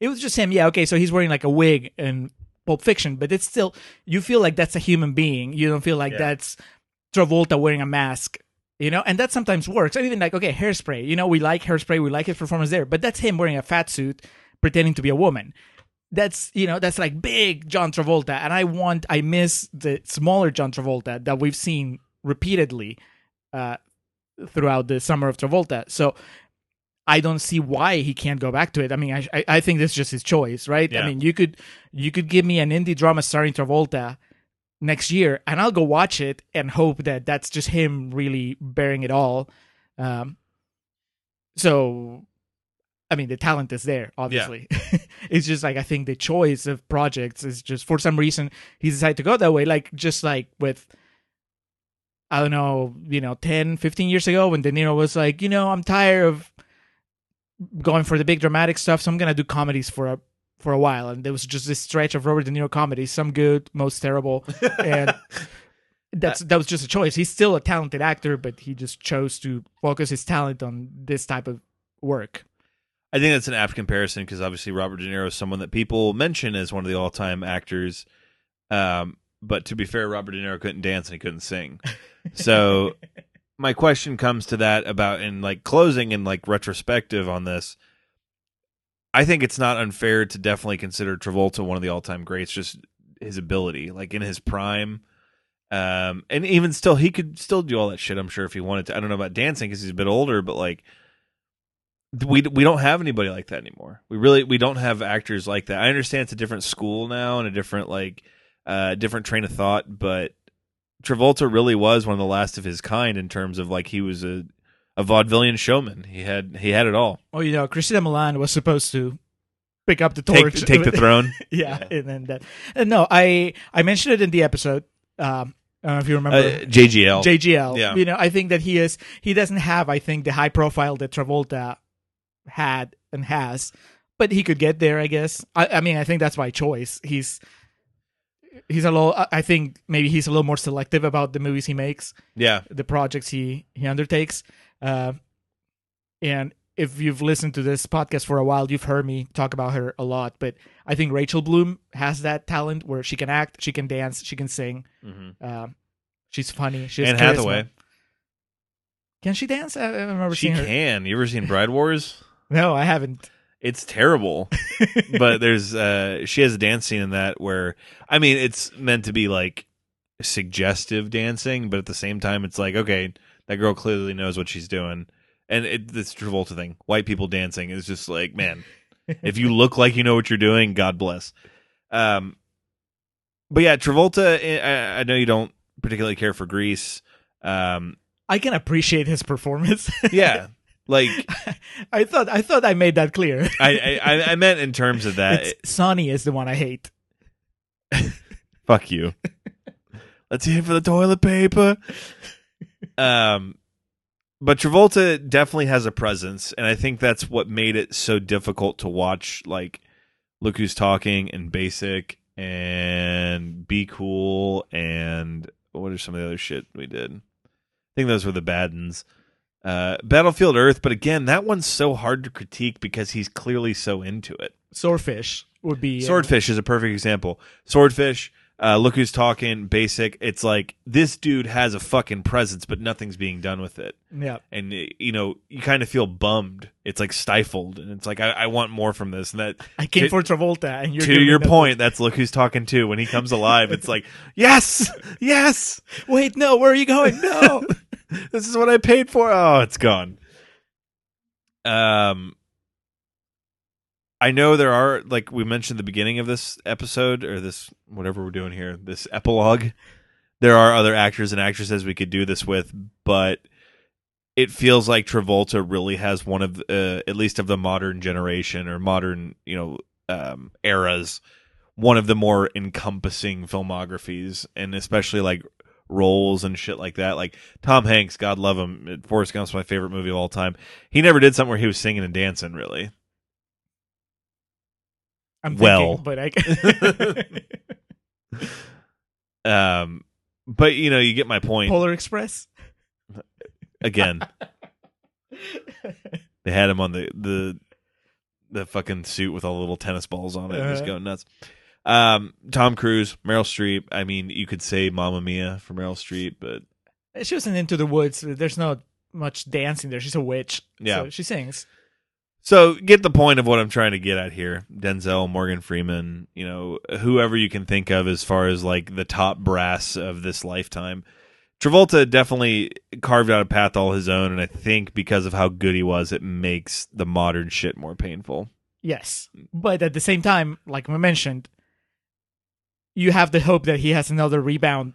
it was just him. Yeah, okay, so he's wearing like a wig in Pulp Fiction, but it's still you feel like that's a human being. You don't feel like Yeah. that's Travolta wearing a mask. You know, and that sometimes works. I even like, okay, hairspray. You know, we like hairspray, we like his performance there, but that's him wearing a fat suit pretending to be a woman. That's you know, that's like big John Travolta. And I want I miss the smaller John Travolta that we've seen repeatedly uh throughout the summer of Travolta. So I don't see why he can't go back to it. I mean, I I, I think this is just his choice, right? Yeah. I mean, you could you could give me an indie drama starring Travolta next year, and I'll go watch it and hope that that's just him really bearing it all. Um, so, I mean, the talent is there, obviously. it's just like I think the choice of projects is just for some reason he decided to go that way. Like just like with I don't know, you know, 10, 15 years ago when De Niro was like, you know, I'm tired of going for the big dramatic stuff, so I'm gonna do comedies for a for a while. And there was just this stretch of Robert De Niro comedies, some good, most terrible, and that's that was just a choice. He's still a talented actor, but he just chose to focus his talent on this type of work. I think that's an apt comparison because obviously Robert De Niro is someone that people mention as one of the all-time actors. Um, but to be fair, Robert De Niro couldn't dance and he couldn't sing. So my question comes to that about in like closing and like retrospective on this. I think it's not unfair to definitely consider Travolta one of the all-time greats, just his ability, like in his prime. Um, and even still, he could still do all that shit. I'm sure if he wanted to. I don't know about dancing because he's a bit older, but like we we don't have anybody like that anymore. We really we don't have actors like that. I understand it's a different school now and a different like uh different train of thought, but Travolta really was one of the last of his kind in terms of like he was a a vaudevillian showman. He had he had it all. Oh, you know, Christina Milian was supposed to pick up the Take- torch, take the throne? yeah, and then that. And no, I I mentioned it in the episode. Um, I don't know if you remember Uh, JGL. JGL. Yeah. You know, I think that he is. He doesn't have, I think, the high profile that Travolta had and has, but he could get there. I guess. I, I mean, I think that's by choice. He's he's a little. I- I think maybe he's a little more selective about the movies he makes. Yeah. the projects he he undertakes. Uh, and if you've listened to this podcast for a while, you've heard me talk about her a lot. But I think Rachel Bloom has that talent where she can act, she can dance, she can sing. Mhm. Um, she's funny. She has Anne charisma. Hathaway. Can she dance? I, I remember She seeing her. can. You ever seen Bride Wars? No, I haven't. It's terrible. but there's uh she has a dance scene in that where I mean it's meant to be like suggestive dancing, but at the same time it's like, okay, that girl clearly knows what she's doing. And it this Travolta thing, white people dancing is just like, man, if you look like you know what you're doing, God bless. Um but yeah, Travolta eh, I, I know you don't particularly care for Grease. Um I can appreciate his performance. yeah. Like I thought I thought I made that clear. I, I I meant in terms of that. It's Sonny is the one I hate. Fuck you. Let's hear for the toilet paper. Um, but Travolta definitely has a presence, and I think that's what made it so difficult to watch. Like, look who's talking, and Basic, and Be Cool, and what are some of the other shit we did? I think those were the bad ones. Uh, Battlefield Earth, but again, that one's so hard to critique because he's clearly so into it. Swordfish would be Swordfish is a perfect example. Swordfish, uh, look who's talking, basic. It's like this dude has a fucking presence, but nothing's being done with it. Yeah. And you know, you kind of feel bummed. It's like stifled, and it's like I, I want more from this. And that I came to- for Travolta, and you're to your nothing. point, that's look who's talking too. When he comes alive, it's like yes, yes. Wait, no, where are you going? No. this is what I paid for. Oh, it's gone. Um, I know there are like we mentioned the beginning of this episode or this whatever we're doing here, this epilogue. There are other actors and actresses we could do this with, but it feels like Travolta really has one of uh, at least of the modern generation or modern you know um, eras one of the more encompassing filmographies and especially like roles and shit like that. Like tom hanks god love him forrest gump's my favorite movie of all time. He never did something where he was singing and dancing really I'm well thinking, but I um but you know you get my point Polar Express. again they had him on the the the fucking suit with all the little tennis balls on it. Uh-huh. going nuts. Um, Tom Cruise, Meryl Streep. I mean, you could say Mamma Mia for Meryl Streep, but She was in Into the Woods. There's not much dancing there. She's a witch. Yeah. So she sings. So get the point of what I'm trying to get at here. Denzel, Morgan Freeman, you know, whoever you can think of as far as like the top brass of this lifetime. Travolta definitely carved out a path all his own, and I think because of how good he was, it makes the modern shit more painful. Yes. But at the same time, like we mentioned, you have the hope that he has another rebound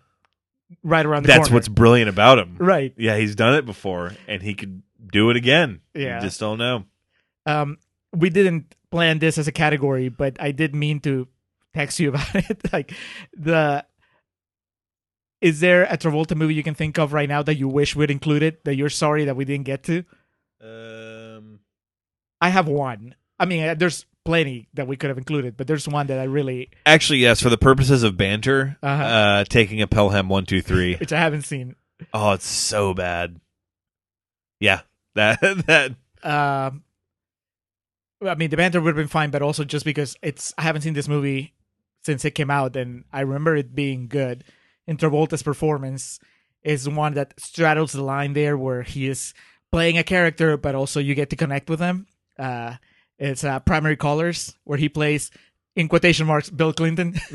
right around the corner. That's corner. what's brilliant about him. Right. Yeah, he's done it before and he could do it again. Yeah. You just don't know. Um we didn't plan this as a category but i did mean to text you about it like the is there a travolta movie you can think of right now that you wish we'd included that you're sorry that we didn't get to Um i have one i mean uh, there's plenty that we could have included but there's one that i really Actually, yes, for the purposes of banter, uh Uh-huh. taking a Pelham 123. which i haven't seen oh, it's so bad. Yeah. That that um I mean, the banter would have been fine, but also just because it's I haven't seen this movie since it came out, and I remember it being good. And Travolta's performance is one that straddles the line there, where he is playing a character, but also you get to connect with him. Uh, it's uh, Primary Colors, where he plays in quotation marks Bill Clinton.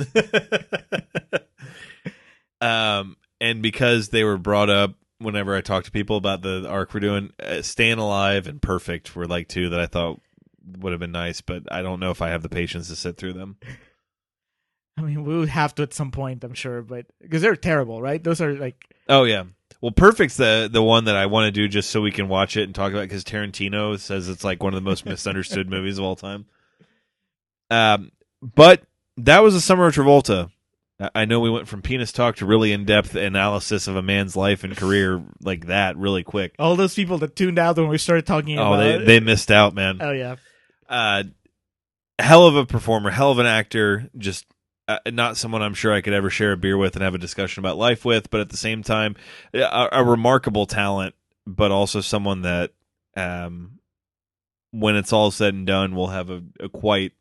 um and because they were brought up whenever I talk to people about the arc we're doing, uh, Staying Alive and Perfect were like two that I thought would have been nice, but I don't know if I have the patience to sit through them. I mean, we would have to at some point, I'm sure, but because they're terrible, right? Those are like Oh yeah. Well, Perfect's the the one that I want to do just so we can watch it and talk about because Tarantino says it's like one of the most misunderstood movies of all time. Um, but that was the summer of Travolta. I- know we went from penis talk to really in depth analysis of a man's life and career like that really quick. all those people that tuned out when we started talking Oh, about they it. they missed out, man. Oh yeah. Uh, hell of a performer, hell of an actor. Just uh, not someone I'm sure I could ever share a beer with and have a discussion about life with, but at the same time, a, a remarkable talent, but also someone that, um, when it's all said and done, will have a, a quite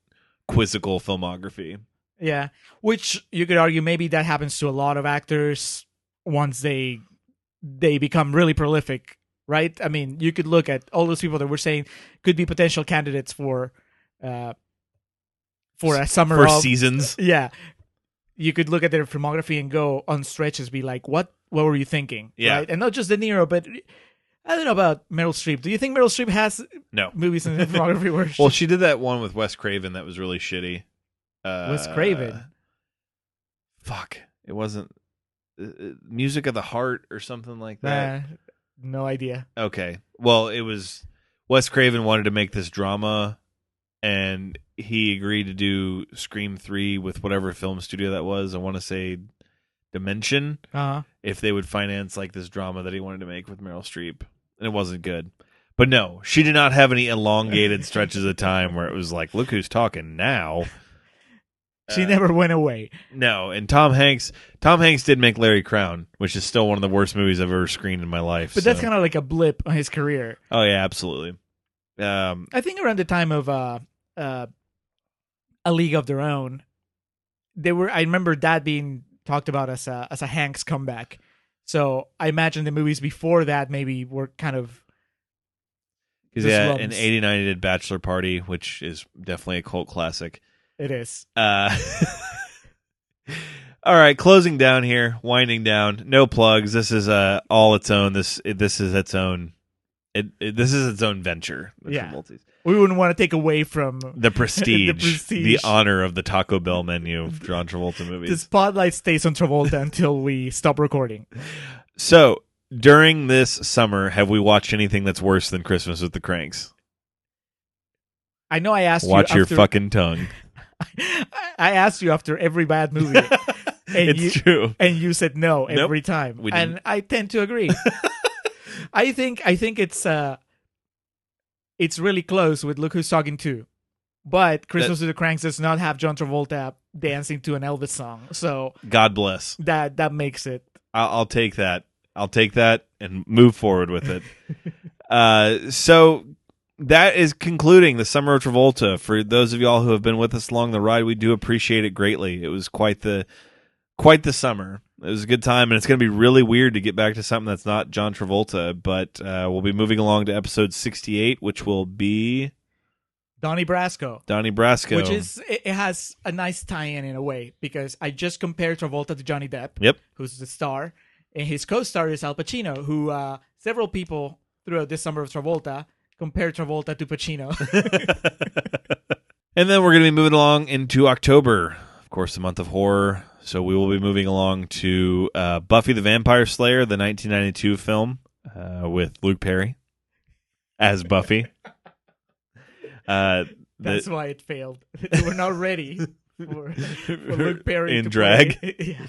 quizzical filmography. Yeah, which you could argue maybe that happens to a lot of actors once they they become really prolific, right? I mean, you could look at all those people that we're saying could be potential candidates for uh for a summer For of- seasons. Yeah. You could look at their filmography and go on stretches be like, "What what were you thinking?" Yeah. Right? And not just De Niro, but I don't know about Meryl Streep. Do you think Meryl Streep has No movies in filmography where Well, she did that one with Wes Craven that was really shitty. Uh, Wes Craven? Fuck, it wasn't uh, uh, Music of the Heart or something like that. Nah, no idea. Okay. Well, it was Wes Craven wanted to make this drama and he agreed to do Scream 3 with whatever film studio that was. I want to say Dimension Uh-huh. if they would finance like this drama that he wanted to make with Meryl Streep. And it wasn't good. But no, she did not have any elongated stretches of time where it was like, look who's talking now. She Uh, never went away. No, and Tom Hanks. Tom Hanks did make Larry Crowne, which is still one of the worst movies I've ever screened in my life. But that's kind of like a blip on his career. Oh yeah, absolutely. Um, I think around the time of uh, uh, A League of Their Own, they were. I remember that being talked about as a as a Hanks comeback. So I imagine the movies before that maybe were kind of because yeah, in '89 he did Bachelor Party, which is definitely a cult classic. It is. Uh, all right, closing down here, winding down. No plugs. This is uh all its own. This this is its own. It, it this is its own venture. yeah. We wouldn't want to take away from The prestige, the the honor of the Taco Bell menu of John Travolta movies. the spotlight stays on Travolta until we stop recording. So during this summer, have we watched anything that's worse than Christmas with the Cranks? I know I asked Watch you your after- fucking tongue. I asked you after every bad movie. and It's you, true. And you said no Nope. every time. And. I tend to agree. I think I think it's uh it's really close with Look Who's Talking Too. But Christmas with the Cranks does not have John Travolta dancing to an Elvis song. So God bless. that that makes it I'll, I'll take that. I'll take that and move forward with it. uh, so that is concluding the summer of Travolta. For those of y'all who have been with us along the ride, we do appreciate it greatly. It was quite the quite the summer. It was a good time, and it's going to be really weird to get back to something that's not John Travolta. But uh, we'll be moving along to episode sixty-eight, which will be Donnie Brasco. Donnie Brasco, Which is it, has a nice tie-in in a way because I just compared Travolta to Johnny Depp. Yep. Who's the star, and his co-star is Al Pacino, who uh, several people throughout this summer of Travolta compared Travolta to Pacino. And then we're going to be moving along into October, of course, the month of horror. So we will be moving along to uh, Buffy the Vampire Slayer, the 1992 film uh, with Luke Perry as Buffy. Uh, the- That's why it failed. they were not ready for, for Luke Perry In drag? yeah.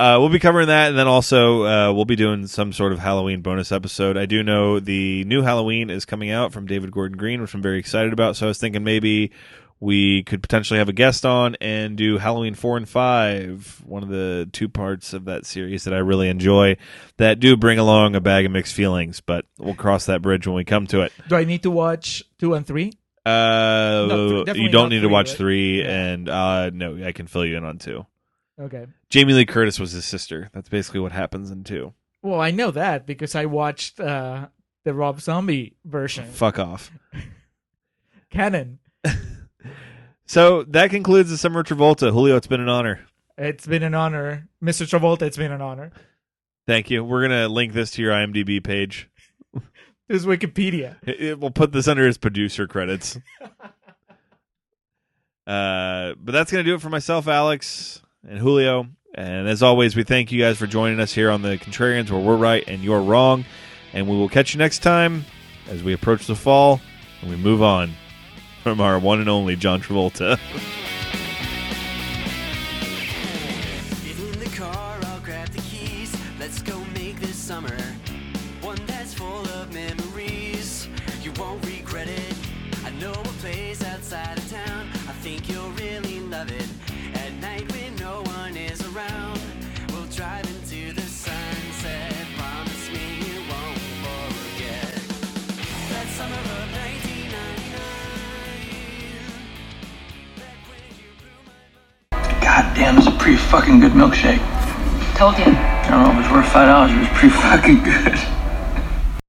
Uh, we'll be covering that, and then also uh, we'll be doing some sort of Halloween bonus episode. I do know the new Halloween is coming out from David Gordon Green, which I'm very excited about. So I was thinking maybe we could potentially have a guest on and do Halloween four and five, one of the two parts of that series that I really enjoy that do bring along a bag of mixed feelings. But we'll cross that bridge when we come to it. Do I need to watch two and three? Uh, No, you don't need to watch right? three, and uh, no, I can fill you in on two. Okay. Jamie Lee Curtis was his sister. That's basically what happens in two. Well, I know that because I watched uh, the Rob Zombie version. Fuck off. Canon. So that concludes the summer of Travolta. Julio, it's been an honor. It's been an honor, Mr. Travolta. It's been an honor. Thank you. We're gonna link this to your IMDb page. This is Wikipedia. It- it- we'll put this under his producer credits. uh, but that's gonna do it for myself, Alex, and Julio. And as always, we thank you guys for joining us here on the Contrarians, where we're right and you're wrong. And we will catch you next time as we approach the fall and we move on from our one and only John Travolta. damn, it's a pretty fucking good milkshake. Told you. I don't know if it's worth five dollars, but it's pretty fucking good.